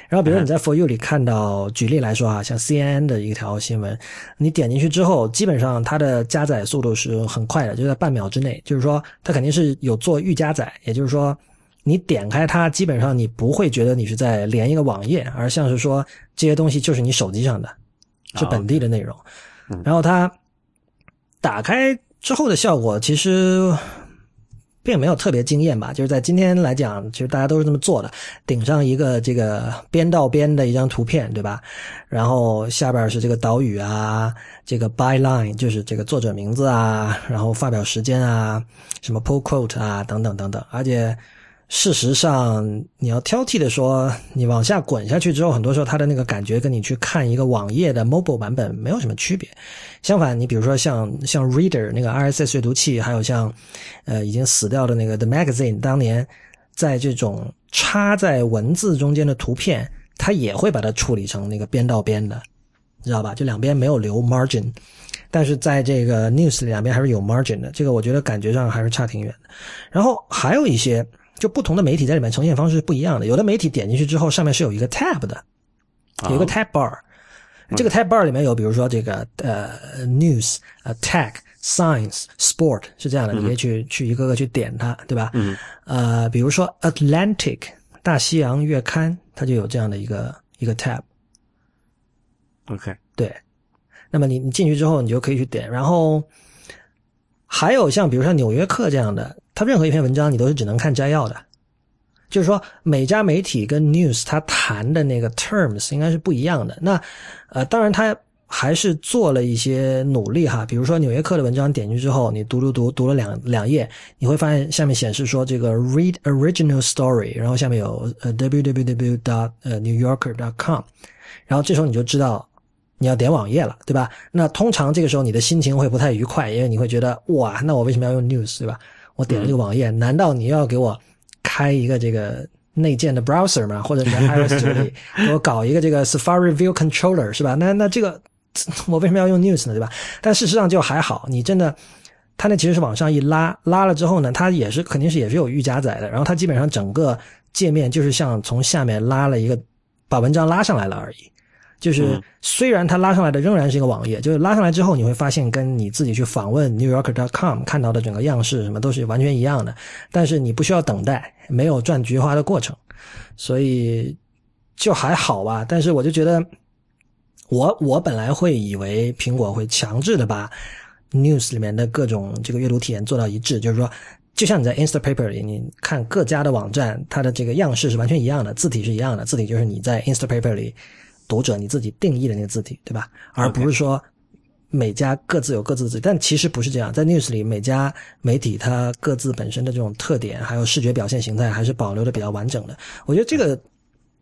然后比如你在 For You 里看到，举例来说啊，像 CNN 的一条新闻，你点进去之后，基本上它的加载速度是很快的，就在半秒之内，就是说它肯定是有做预加载，也就是说。你点开它，基本上你不会觉得你是在连一个网页，而像是说这些东西就是你手机上的，是本地的内容。然后它打开之后的效果其实并没有特别惊艳吧。就是在今天来讲，其实大家都是这么做的，顶上一个这个边到边的一张图片，对吧？然后下边是这个岛屿啊，这个 byline 就是这个作者名字啊，然后发表时间啊，什么 pull quote 啊，等等等等，而且。事实上，你要挑剔的说，你往下滚下去之后，很多时候它的那个感觉跟你去看一个网页的 mobile 版本没有什么区别。相反，你比如说像像 Reader 那个 RSS 阅读器，还有像呃已经死掉的那个 The Magazine，当年在这种插在文字中间的图片，它也会把它处理成那个边到边的，你知道吧？就两边没有留 margin，但是在这个 News 里两边还是有 margin 的。这个我觉得感觉上还是差挺远的。然后还有一些。就不同的媒体在里面呈现方式是不一样的。有的媒体点进去之后，上面是有一个 tab 的，有一个 tab bar。这个 tab bar 里面有，比如说这个呃 news、呃 tech、science、sport 是这样的，你可以去去一个个去点它，对吧？嗯。呃，比如说 Atlantic 大西洋月刊，它就有这样的一个一个 tab。OK。对。那么你你进去之后，你就可以去点。然后还有像比如像纽约客这样的。它任何一篇文章，你都是只能看摘要的，就是说每家媒体跟 news 它谈的那个 terms 应该是不一样的。那呃，当然它还是做了一些努力哈，比如说《纽约客》的文章点进去之后，你读读读读了两两页，你会发现下面显示说这个 read original story，然后下面有呃 www dot 呃 newyorker dot com，然后这时候你就知道你要点网页了，对吧？那通常这个时候你的心情会不太愉快，因为你会觉得哇，那我为什么要用 news，对吧？我点了这个网页，难道你要给我开一个这个内建的 browser 吗？或者是 iOS 这里 给我搞一个这个 Safari View Controller 是吧？那那这个我为什么要用 News 呢？对吧？但事实上就还好，你真的，它那其实是往上一拉，拉了之后呢，它也是肯定是也是有预加载的，然后它基本上整个界面就是像从下面拉了一个，把文章拉上来了而已。就是虽然它拉上来的仍然是一个网页，就是拉上来之后你会发现跟你自己去访问 NewYorker.com 看到的整个样式什么都是完全一样的，但是你不需要等待，没有转菊花的过程，所以就还好吧。但是我就觉得，我我本来会以为苹果会强制的把 News 里面的各种这个阅读体验做到一致，就是说，就像你在 Instapaper 里你看各家的网站，它的这个样式是完全一样的，字体是一样的，字体就是你在 Instapaper 里。读者你自己定义的那个字体，对吧？而不是说每家各自有各自的字体，但其实不是这样。在 news 里，每家媒体它各自本身的这种特点，还有视觉表现形态，还是保留的比较完整的。我觉得这个，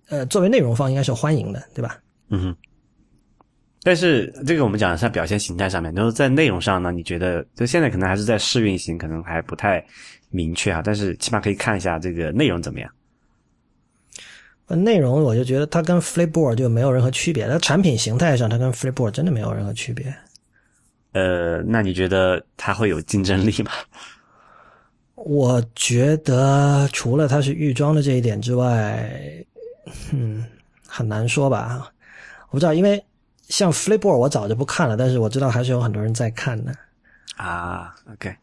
呃，作为内容方应该是欢迎的，对吧？嗯哼。但是这个我们讲的是表现形态上面，就是在内容上呢，你觉得就现在可能还是在试运行，可能还不太明确啊。但是起码可以看一下这个内容怎么样。内容我就觉得它跟 Flipboard 就没有任何区别，它产品形态上它跟 Flipboard 真的没有任何区别。呃，那你觉得它会有竞争力吗？我觉得除了它是预装的这一点之外，嗯，很难说吧。我不知道，因为像 Flipboard 我早就不看了，但是我知道还是有很多人在看的。啊，OK。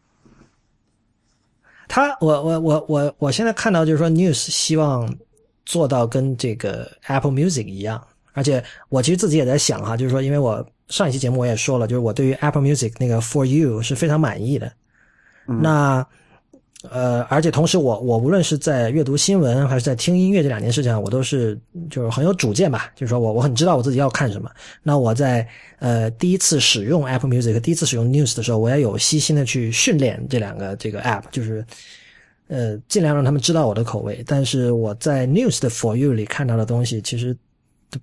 他，我我我我我现在看到就是说 News 希望。做到跟这个 Apple Music 一样，而且我其实自己也在想哈，就是说，因为我上一期节目我也说了，就是我对于 Apple Music 那个 For You 是非常满意的。那呃，而且同时我我无论是在阅读新闻还是在听音乐这两件事情上，我都是就是很有主见吧，就是说我我很知道我自己要看什么。那我在呃第一次使用 Apple Music、第一次使用 News 的时候，我也有细心的去训练这两个这个 App，就是。呃，尽量让他们知道我的口味，但是我在 News 的 For You 里看到的东西，其实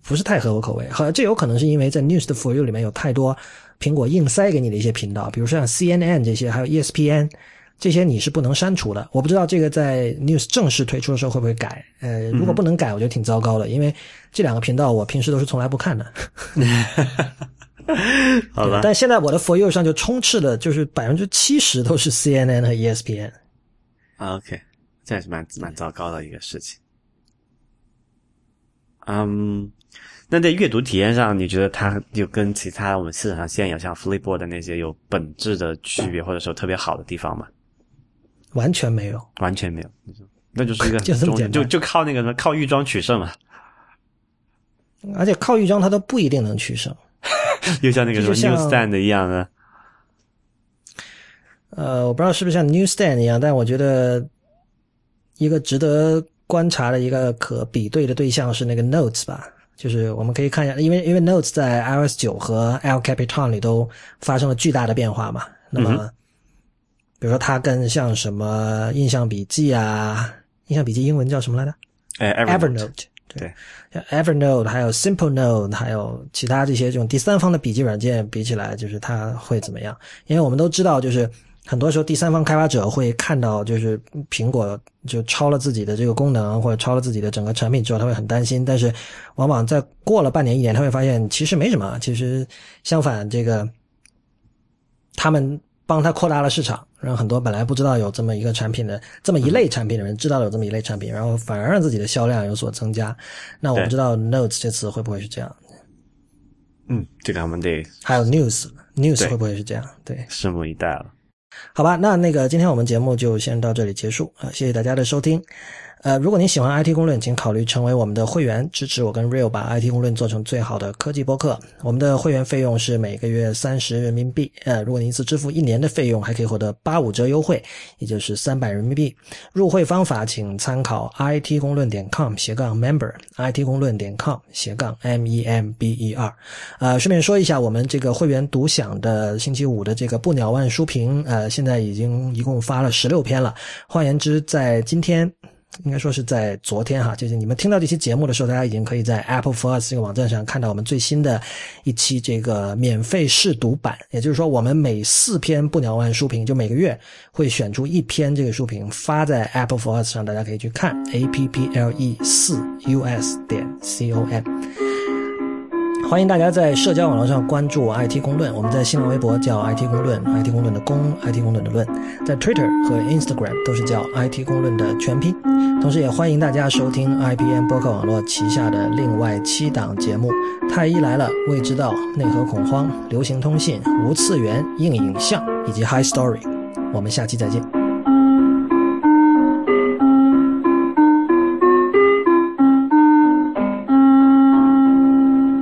不是太合我口味。好，这有可能是因为在 News 的 For You 里面有太多苹果硬塞给你的一些频道，比如说像 CNN 这些，还有 ESPN 这些，你是不能删除的。我不知道这个在 News 正式推出的时候会不会改。呃，如果不能改，我觉得挺糟糕的，因为这两个频道我平时都是从来不看的。好吧。但现在我的 For You 上就充斥的，就是百分之七十都是 CNN 和 ESPN。OK，这也是蛮蛮糟糕的一个事情。嗯，那在阅读体验上，你觉得它有跟其他我们市场上现有像 Flipboard 的那些有本质的区别，或者说特别好的地方吗？完全没有，完全没有，那就是一个就这么简单，就就靠那个什么靠预装取胜嘛。而且靠预装它都不一定能取胜，又像那个什么 Newsstand 一样的。呃，我不知道是不是像 Newsstand 一样，但我觉得一个值得观察的一个可比对的对象是那个 Notes 吧。就是我们可以看一下，因为因为 Notes 在 iOS 九和 El Capitan 里都发生了巨大的变化嘛。那么，比如说它跟像什么印象笔记啊，印象笔记英文叫什么来着？哎，Evernote。对，像 Evernote 还有 Simple Note 还有其他这些这种第三方的笔记软件比起来，就是它会怎么样？因为我们都知道，就是很多时候第三方开发者会看到，就是苹果就超了自己的这个功能或者超了自己的整个产品之后，他会很担心。但是往往在过了半年一年，他会发现其实没什么。其实相反，这个他们。帮他扩大了市场，让很多本来不知道有这么一个产品的这么一类产品的人知道有这么一类产品，然后反而让自己的销量有所增加。那我不知道 Notes 这次会不会是这样？嗯，这个我们得还有 News，News 会不会是这样？对，拭目以待了。好吧，那那个今天我们节目就先到这里结束啊，谢谢大家的收听。呃，如果您喜欢 IT 公论，请考虑成为我们的会员，支持我跟 Real 把 IT 公论做成最好的科技播客。我们的会员费用是每个月三十人民币。呃，如果您一次支付一年的费用，还可以获得八五折优惠，也就是三百人民币。入会方法请参考 IT 公论点 com 斜杠 member，IT 公论点 com 斜杠 m e m b e r。呃，顺便说一下，我们这个会员独享的星期五的这个不鸟万书评，呃，现在已经一共发了十六篇了。换言之，在今天。应该说是在昨天哈，就是你们听到这期节目的时候，大家已经可以在 Apple for Us 这个网站上看到我们最新的一期这个免费试读版。也就是说，我们每四篇不鸟万书评，就每个月会选出一篇这个书评发在 Apple for Us 上，大家可以去看 A P P L E 四 U S 点 C O M。欢迎大家在社交网络上关注 IT 公论，我们在新浪微博叫 IT 公论，IT 公论的公，IT 公论的论，在 Twitter 和 Instagram 都是叫 IT 公论的全拼。同时也欢迎大家收听 IBM 播客网络旗下的另外七档节目：太医来了、未知道、内核恐慌、流行通信、无次元、硬影像以及 High Story。我们下期再见。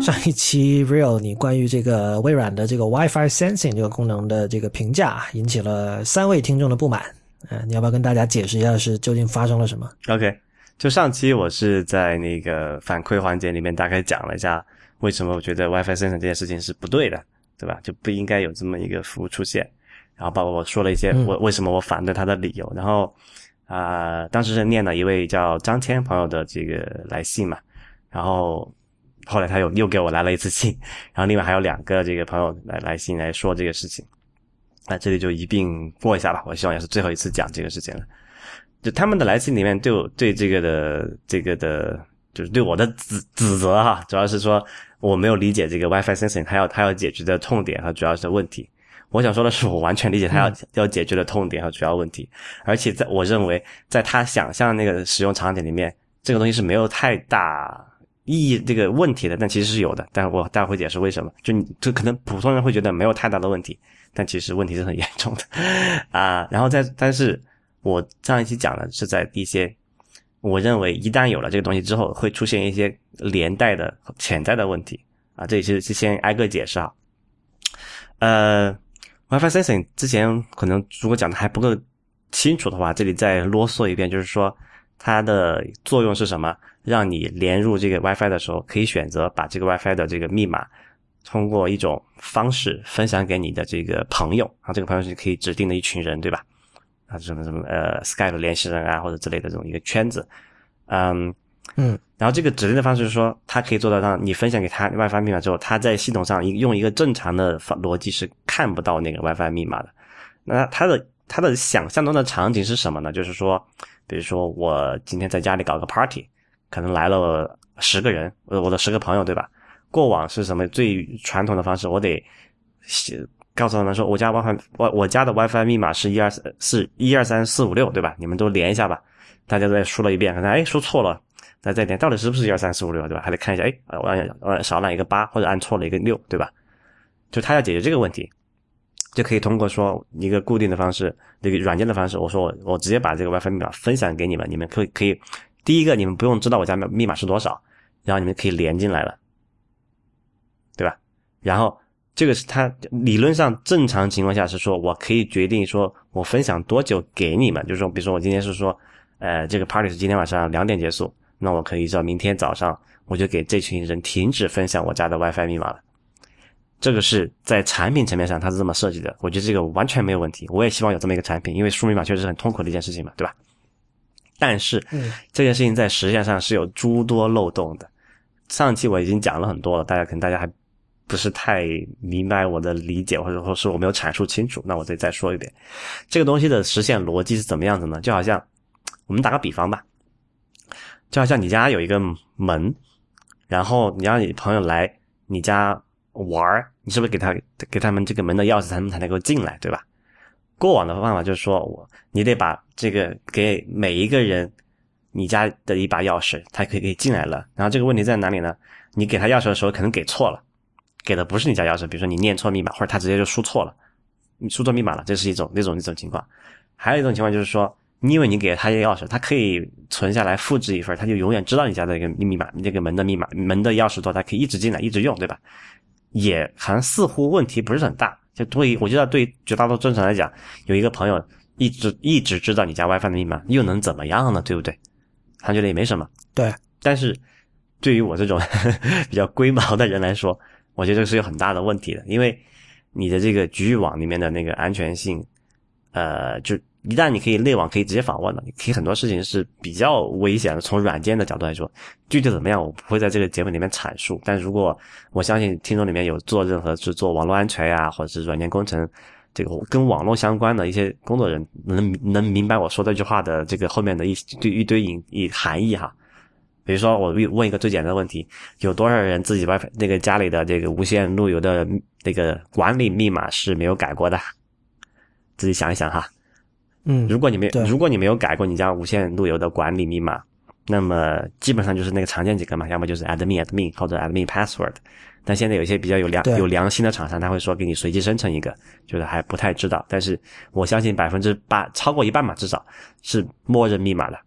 上一期 Real 你关于这个微软的这个 WiFi Sensing 这个功能的这个评价，引起了三位听众的不满。嗯，你要不要跟大家解释一下是究竟发生了什么？OK，就上期我是在那个反馈环节里面大概讲了一下，为什么我觉得 WiFi Sensing 这件事情是不对的，对吧？就不应该有这么一个服务出现。然后包括我说了一些我为什么我反对它的理由。然后啊，当时是念了一位叫张谦朋友的这个来信嘛，然后。后来他又又给我来了一次信，然后另外还有两个这个朋友来来信来说这个事情，那这里就一并过一下吧。我希望也是最后一次讲这个事情了。就他们的来信里面对我对这个的这个的，就是对我的指指责哈，主要是说我没有理解这个 WiFi sensing 他要他要解决的痛点和主要是问题。我想说的是，我完全理解他要要解决的痛点和主要问题，而且在我认为在他想象那个使用场景里面，这个东西是没有太大。意义这个问题的，但其实是有的，但我待会解释为什么。就你，就可能普通人会觉得没有太大的问题，但其实问题是很严重的 啊。然后在，但是我上一期讲的是在一些，我认为一旦有了这个东西之后，会出现一些连带的潜在的问题啊。这里是是先挨个解释啊。呃，WiFi sensing 之前可能如果讲的还不够清楚的话，这里再啰嗦一遍，就是说它的作用是什么？让你连入这个 WiFi 的时候，可以选择把这个 WiFi 的这个密码通过一种方式分享给你的这个朋友啊，这个朋友是可以指定的一群人，对吧？啊，什么什么呃，Skype 联系人啊，或者之类的这种一个圈子，嗯嗯，然后这个指定的方式是说，它可以做到让你分享给他 WiFi 密码之后，他在系统上一用一个正常的逻辑是看不到那个 WiFi 密码的。那他的他的想象中的场景是什么呢？就是说，比如说我今天在家里搞个 party。可能来了十个人，我我的十个朋友，对吧？过往是什么最传统的方式？我得写告诉他们说，我家 WiFi 我我家的 WiFi 密码是一二四一二三四五六，对吧？你们都连一下吧。大家再输了一遍，可能哎说错了，再再连，到底是不是一二三四五六，对吧？还得看一下，哎，我按我少按一个八，或者按错了一个六，对吧？就他要解决这个问题，就可以通过说一个固定的方式，那个软件的方式，我说我我直接把这个 WiFi 密码分享给你们，你们可以可以。第一个，你们不用知道我家密码是多少，然后你们可以连进来了，对吧？然后这个是它理论上正常情况下是说我可以决定说我分享多久给你们，就是说，比如说我今天是说，呃，这个 party 是今天晚上两点结束，那我可以到明天早上我就给这群人停止分享我家的 WiFi 密码了。这个是在产品层面上它是这么设计的，我觉得这个完全没有问题。我也希望有这么一个产品，因为输密码确实是很痛苦的一件事情嘛，对吧？但是，这件事情在实现上是有诸多漏洞的。上期我已经讲了很多了，大家可能大家还。不是太明白我的理解，或者说是我没有阐述清楚，那我再再说一遍，这个东西的实现逻辑是怎么样子呢？就好像我们打个比方吧，就好像你家有一个门，然后你让你朋友来你家玩你是不是给他给他们这个门的钥匙，他们才能够进来，对吧？过往的方法就是说我你得把这个给每一个人你家的一把钥匙，他可以可以进来了。然后这个问题在哪里呢？你给他钥匙的时候可能给错了。给的不是你家钥匙，比如说你念错密码，或者他直接就输错了，你输错密码了，这是一种那种那种情况。还有一种情况就是说，你因为你给了他一个钥匙，他可以存下来复制一份，他就永远知道你家的一个密码，那个门的密码，门的钥匙多，他可以一直进来一直用，对吧？也还似乎问题不是很大。就对于我觉得对绝大多数正常来讲，有一个朋友一直一直知道你家 WiFi 的密码，又能怎么样呢？对不对？他觉得也没什么。对。但是对于我这种 比较龟毛的人来说，我觉得这是有很大的问题的，因为你的这个局域网里面的那个安全性，呃，就一旦你可以内网可以直接访问了，你可以很多事情是比较危险的。从软件的角度来说，具体怎么样我不会在这个节目里面阐述。但如果我相信听众里面有做任何是做网络安全呀，或者是软件工程，这个跟网络相关的一些工作人能能明白我说这句话的这个后面的一堆一堆隐隐含义哈。比如说，我问一个最简单的问题：有多少人自己 WiFi 那个家里的这个无线路由的那个管理密码是没有改过的？自己想一想哈。嗯，如果你没如果你没有改过你家无线路由的管理密码，那么基本上就是那个常见几个嘛，要么就是 admin admin 或者 admin password。但现在有一些比较有良有良心的厂商，他会说给你随机生成一个，就是还不太知道。但是我相信百分之八超过一半嘛，至少是默认密码的。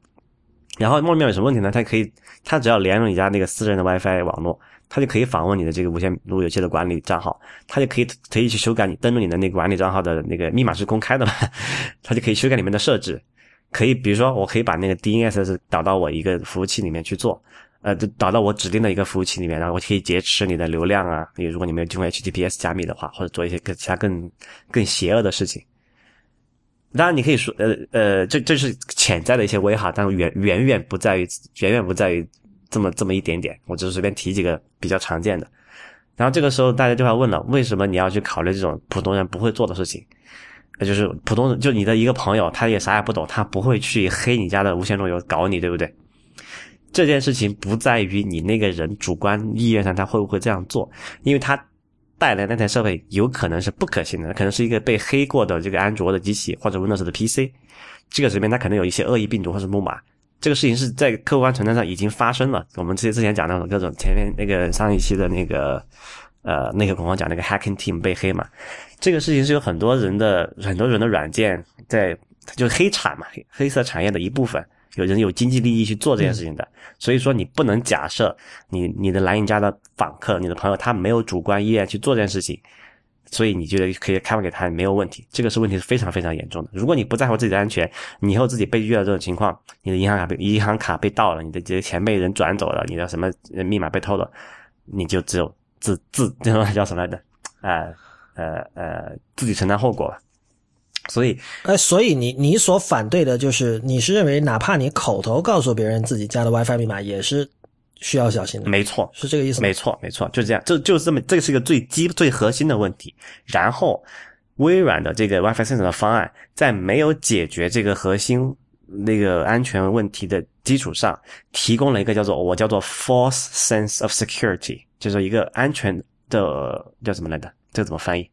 然后默认密码有什么问题呢？它可以，它只要连入你家那个私人的 WiFi 网络，它就可以访问你的这个无线路由器的管理账号，它就可以可以去修改你登录你的那个管理账号的那个密码是公开的嘛？它就可以修改里面的设置，可以比如说我可以把那个 DNS 导到我一个服务器里面去做，呃，导到我指定的一个服务器里面，然后我可以劫持你的流量啊，你如果你没有经过 HTTPS 加密的话，或者做一些更其他更更邪恶的事情。当然，你可以说，呃呃，这这是潜在的一些危害，但远远远不在于，远远不在于这么这么一点点。我只是随便提几个比较常见的。然后这个时候大家就要问了：为什么你要去考虑这种普通人不会做的事情？那就是普通人，就你的一个朋友，他也啥也不懂，他不会去黑你家的无线路由搞你，对不对？这件事情不在于你那个人主观意愿上他会不会这样做，因为他。带来那台设备有可能是不可信的，可能是一个被黑过的这个安卓的机器或者 Windows 的 PC，这个里面它可能有一些恶意病毒或者木马，这个事情是在客观存在上已经发生了。我们之前之前讲那种各种前面那个上一期的那个呃那个恐慌讲那个 Hacking Team 被黑嘛，这个事情是有很多人的很多人的软件在就黑产嘛，黑色产业的一部分。有人有经济利益去做这件事情的，所以说你不能假设你你的来你家的访客、你的朋友他没有主观意愿去做这件事情，所以你觉得可以开放给他没有问题。这个是问题是非常非常严重的。如果你不在乎自己的安全，你以后自己被遇到这种情况，你的银行卡被银行卡被盗了，你的这些钱被人转走了，你的什么密码被偷了，你就只有自自叫叫什么来着？呃呃呃，自己承担后果了。所以，哎，所以你你所反对的就是，你是认为哪怕你口头告诉别人自己家的 WiFi 密码，也是需要小心的。没错，是这个意思。没错，没错，就这样，就就是这么，这个是一个最基最核心的问题。然后，微软的这个 WiFi Sensor 的方案，在没有解决这个核心那个安全问题的基础上，提供了一个叫做我叫做 false sense of security，就是一个安全的叫什么来着？这个怎么翻译？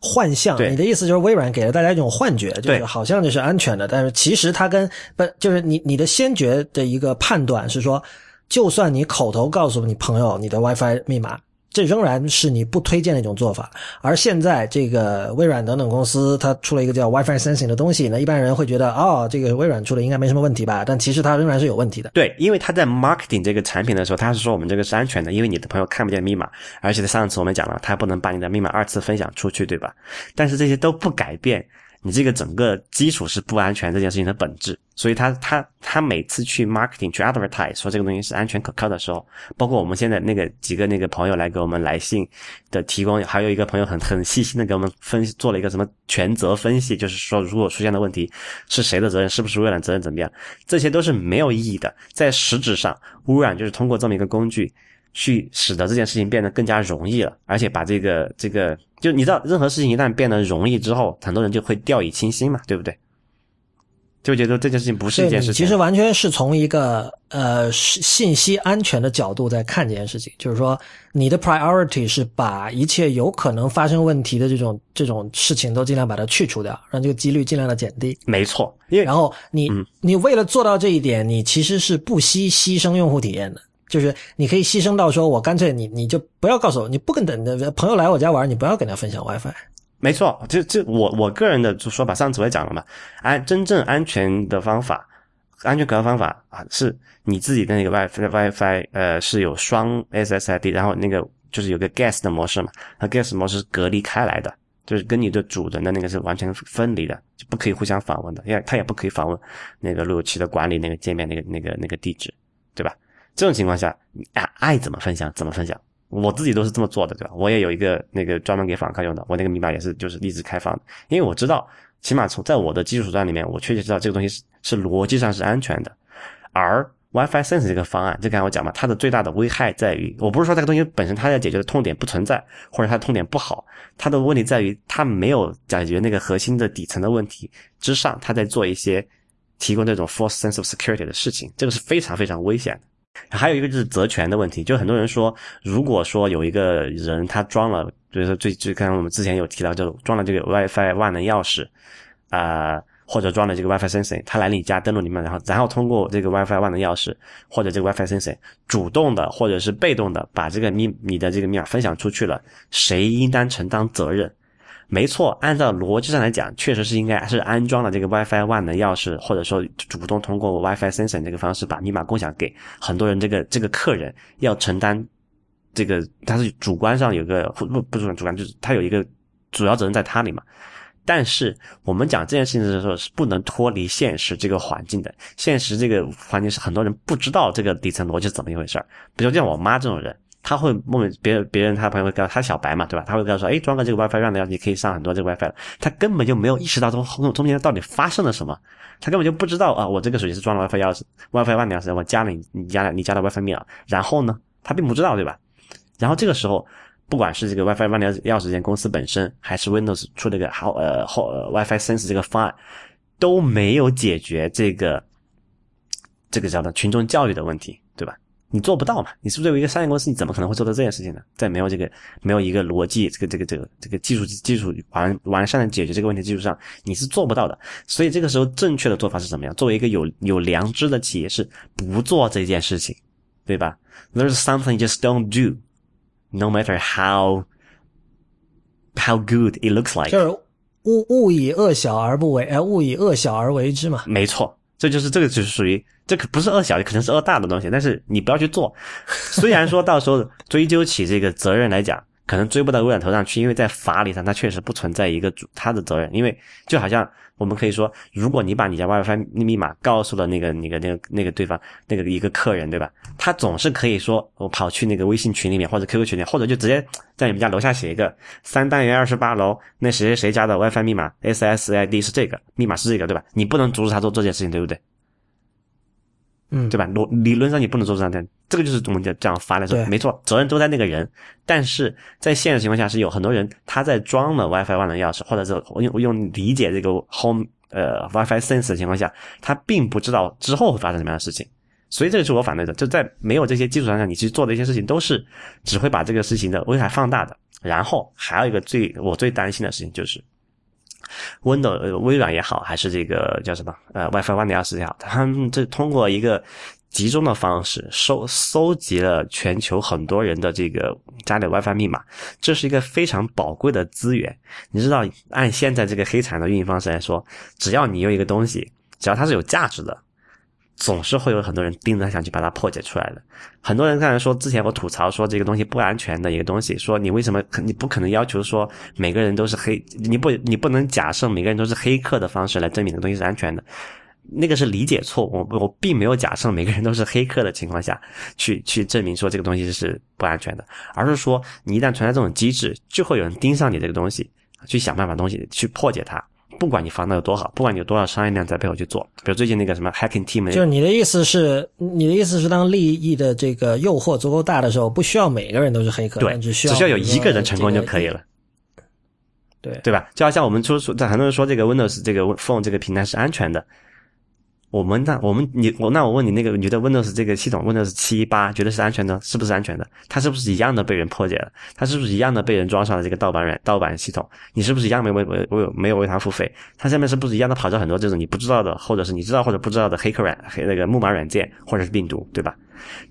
幻象，你的意思就是微软给了大家一种幻觉，就是好像就是安全的，但是其实它跟不就是你你的先觉的一个判断是说，就算你口头告诉你朋友你的 WiFi 密码，这仍然是你不推荐的一种做法。而现在这个微软等等公司，它出了一个叫 WiFi Sensing 的东西，那一般人会觉得，哦，这个微软出的应该没什么问题吧？但其实它仍然是有问题的。对，因为他在 marketing 这个产品的时候，他是说我们这个是安全的，因为你的朋友看不见密码，而且上次我们讲了，他不能把你的密码二次分享出去，对吧？但是这些都不改变。你这个整个基础是不安全这件事情的本质，所以他他他每次去 marketing 去 advertise 说这个东西是安全可靠的时候，包括我们现在那个几个那个朋友来给我们来信的提供，还有一个朋友很很细心的给我们分析做了一个什么全责分析，就是说如果出现的问题是谁的责任，是不是微软责任怎么样，这些都是没有意义的，在实质上，微软就是通过这么一个工具。去使得这件事情变得更加容易了，而且把这个这个，就你知道，任何事情一旦变得容易之后，很多人就会掉以轻心嘛，对不对？就觉得这件事情不是一件事情。其实完全是从一个呃信息安全的角度在看这件事情，就是说你的 priority 是把一切有可能发生问题的这种这种事情都尽量把它去除掉，让这个几率尽量的减低。没错，因为然后你你为了做到这一点，你其实是不惜牺牲用户体验的。就是你可以牺牲到说，我干脆你你就不要告诉我，你不跟等的朋友来我家玩，你不要跟他分享 WiFi。没错，这这我我个人的说法，上次我也讲了嘛，安真正安全的方法，安全可靠方法啊，是你自己的那个 WiFi WiFi 呃是有双 SSID，然后那个就是有个 Guest 的模式嘛，那 Guest 模式是隔离开来的，就是跟你的主人的那个是完全分离的，就不可以互相访问的，因为他也不可以访问那个路由器的管理那个界面那个那个那个地址，对吧？这种情况下，爱爱怎么分享怎么分享，我自己都是这么做的，对吧？我也有一个那个专门给访客用的，我那个密码也是就是一直开放的，因为我知道，起码从在我的基础站里面，我确切知道这个东西是是逻辑上是安全的。而 WiFi Sense 这个方案，就刚才我讲嘛，它的最大的危害在于，我不是说这个东西本身它要解决的痛点不存在，或者它痛点不好，它的问题在于它没有解决那个核心的底层的问题之上，它在做一些提供这种 false sense of security 的事情，这个是非常非常危险的。还有一个就是责权的问题，就很多人说，如果说有一个人他装了，比如说最最刚刚我们之前有提到，就装了这个 WiFi 万能钥匙，啊，或者装了这个 WiFi Sense，他来你家登录你们，然后然后通过这个 WiFi 万能钥匙或者这个 WiFi Sense 主动的或者是被动的把这个密你的这个密码分享出去了，谁应当承担责任？没错，按照逻辑上来讲，确实是应该是安装了这个 WiFi 万能钥匙，或者说主动通过 WiFi 先生这个方式把密码共享给很多人。这个这个客人要承担这个，他是主观上有个不不主观主观，就是他有一个主要责任在他里嘛。但是我们讲这件事情的时候是不能脱离现实这个环境的，现实这个环境是很多人不知道这个底层逻辑是怎么一回事儿。比如像我妈这种人。他会问别，别人他朋友会告诉他小白嘛，对吧？他会告诉说，哎，装个这个 WiFi 让的，你可以上很多这个 WiFi 了。他根本就没有意识到中中中间到底发生了什么，他根本就不知道啊，我这个手机是装了 WiFi 钥匙，WiFi 万能钥匙，我加了你你加了你加的 WiFi 密码，然后呢，他并不知道，对吧？然后这个时候，不管是这个 WiFi 万能钥匙间公司本身，还是 Windows 出这个好呃后 WiFi Sense 这个方案，都没有解决这个这个叫做群众教育的问题，你做不到嘛？你是不是作为一个商业公司，你怎么可能会做到这件事情呢？在没有这个没有一个逻辑，这个这个这个这个技术技术完完善的解决这个问题基础上，你是做不到的。所以这个时候正确的做法是怎么样？作为一个有有良知的企业，是不做这件事情，对吧？There's something just don't do, no matter how how good it looks like。就是勿勿以恶小而不为，哎，勿以恶小而为之嘛。没错。这就是这个，就是属于这可不是恶小，可能是恶大的东西，但是你不要去做。虽然说到时候追究起这个责任来讲，可能追不到微软头上去，因为在法理上它确实不存在一个主他的责任，因为就好像。我们可以说，如果你把你家 WiFi 密码告诉了那个、那个、那个、那个对方那个一个客人，对吧？他总是可以说，我跑去那个微信群里面或者 QQ 群里面，或者就直接在你们家楼下写一个三单元二十八楼那谁谁谁家的 WiFi 密码 SSID 是这个密码是这个，对吧？你不能阻止他做这件事情，对不对？嗯，对吧？理理论上你不能做这样的，这个就是我们讲这样发来说，没错，责任都在那个人。但是在现实情况下，是有很多人他在装了 WiFi 万能钥匙，或者是我用我用理解这个 Home 呃 WiFi Sense 的情况下，他并不知道之后会发生什么样的事情。所以这个是我反对的，就在没有这些基础上，你去做的一些事情都是只会把这个事情的危害放大的。然后还有一个最我最担心的事情就是。Windows 微软也好，还是这个叫什么呃 WiFi 万能钥匙也好，他们这通过一个集中的方式收搜集了全球很多人的这个家里 WiFi 密码，这是一个非常宝贵的资源。你知道，按现在这个黑产的运营方式来说，只要你有一个东西，只要它是有价值的。总是会有很多人盯着想去把它破解出来的。很多人刚才说，之前我吐槽说这个东西不安全的一个东西，说你为什么你不可能要求说每个人都是黑，你不你不能假设每个人都是黑客的方式来证明这个东西是安全的，那个是理解错误。我我并没有假设每个人都是黑客的情况下去去证明说这个东西是不安全的，而是说你一旦存在这种机制，就会有人盯上你这个东西，去想办法东西去破解它。不管你防的有多好，不管你有多少商业量在背后去做，比如最近那个什么 hacking team，就是你的意思是，你的意思是，当利益的这个诱惑足够大的时候，不需要每个人都是黑客，对，只需要只需要有一个人成功就可以了，对对吧？就好像我们说说，在很多人说这个 Windows 这个 Phone 这个平台是安全的。我们那我们你我那我问你那个你觉得 Windows 这个系统 Windows 七八觉得是安全的，是不是安全的？它是不是一样的被人破解了？它是不是一样的被人装上了这个盗版软盗版系统？你是不是一样没为为为没有为它付费？它下面是不是一样的跑着很多这种你不知道的，或者是你知道或者不知道的黑客软黑那个木马软件或者是病毒，对吧？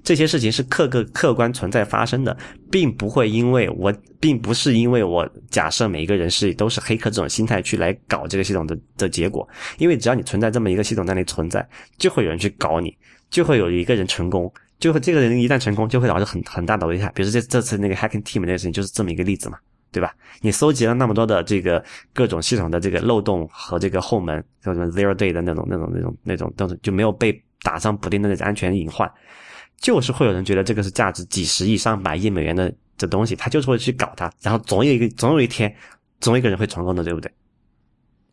这些事情是客个客观存在发生的，并不会因为我，并不是因为我假设每一个人是都是黑客这种心态去来搞这个系统的的结果。因为只要你存在这么一个系统在那里存在，就会有人去搞你，就会有一个人成功，就会这个人一旦成功，就会导致很很大的危害。比如说这这次那个 hacking team 那个事情就是这么一个例子嘛，对吧？你搜集了那么多的这个各种系统的这个漏洞和这个后门，叫什么 zero day 的那种那种那种那种东西，就没有被打上补丁的那种安全隐患。就是会有人觉得这个是价值几十亿、上百亿美元的这东西，他就是会去搞它，然后总有一个总有一天，总有一个人会成功的，对不对？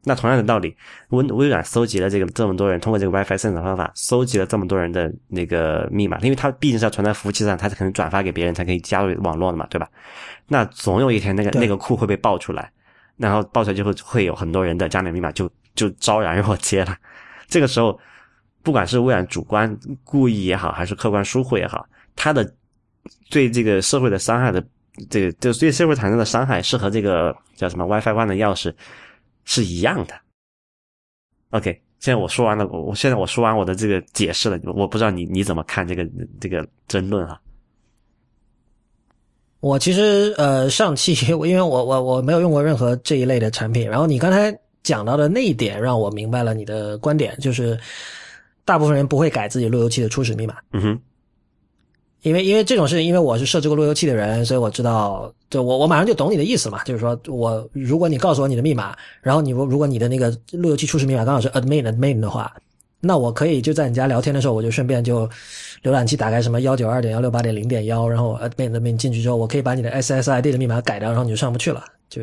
那同样的道理，微微软搜集了这个这么多人通过这个 WiFi 生产方法搜集了这么多人的那个密码，因为它毕竟是要传在服务器上，它是可能转发给别人才可以加入网络的嘛，对吧？那总有一天那个那个库会被爆出来，然后爆出来就会会有很多人的加密密码就就昭然若揭了，这个时候。不管是微软主观故意也好，还是客观疏忽也好，它的对这个社会的伤害的这个，就对社会产生的伤害，是和这个叫什么 WiFi One 的钥匙是一样的。OK，现在我说完了，我现在我说完我的这个解释了，我不知道你你怎么看这个这个争论啊？我其实呃上期因为我我我没有用过任何这一类的产品，然后你刚才讲到的那一点让我明白了你的观点，就是。大部分人不会改自己路由器的初始密码，嗯哼，因为因为这种事情，因为我是设置过路由器的人，所以我知道，就我我马上就懂你的意思嘛，就是说我如果你告诉我你的密码，然后你如果你的那个路由器初始密码刚好是 admin admin 的话，那我可以就在你家聊天的时候，我就顺便就浏览器打开什么幺九二点幺六八点零点幺，然后 admin admin 进去之后，我可以把你的 SSID 的密码改掉，然后你就上不去了，就。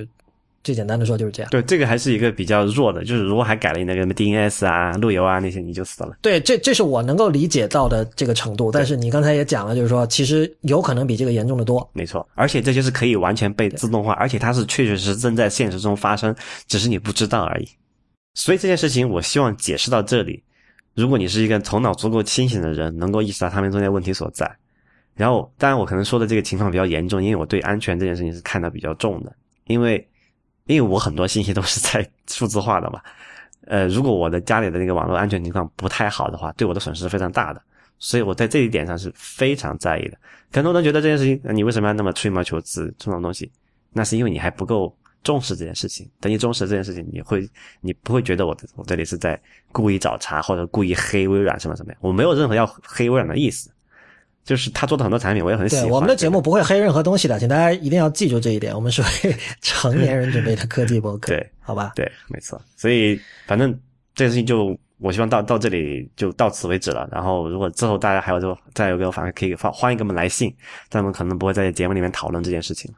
最简单的说就是这样。对，这个还是一个比较弱的，就是如果还改了你那个什么 DNS 啊、路由啊那些，你就死了。对，这这是我能够理解到的这个程度。但是你刚才也讲了，就是说其实有可能比这个严重的多。没错，而且这就是可以完全被自动化，而且它是确确实实正在现实中发生，只是你不知道而已。所以这件事情，我希望解释到这里。如果你是一个头脑足够清醒的人，能够意识到他们中间问题所在。然后，当然我可能说的这个情况比较严重，因为我对安全这件事情是看得比较重的，因为。因为我很多信息都是在数字化的嘛，呃，如果我的家里的那个网络安全情况不太好的话，对我的损失是非常大的，所以我在这一点上是非常在意的。很多人觉得这件事情，你为什么要那么吹毛求疵这种东西？那是因为你还不够重视这件事情。等你重视这件事情，你会，你不会觉得我我这里是在故意找茬或者故意黑微软什么什么？我没有任何要黑微软的意思。就是他做的很多产品，我也很喜欢。我们的节目不会黑任何东西的，请大家一定要记住这一点。我们是为成年人准备的科技博客，对，好吧？对，没错。所以反正这个事情就，我希望到到这里就到此为止了。然后如果之后大家还有就再有个反馈，可以发欢迎给我们来信，但我们可能不会在节目里面讨论这件事情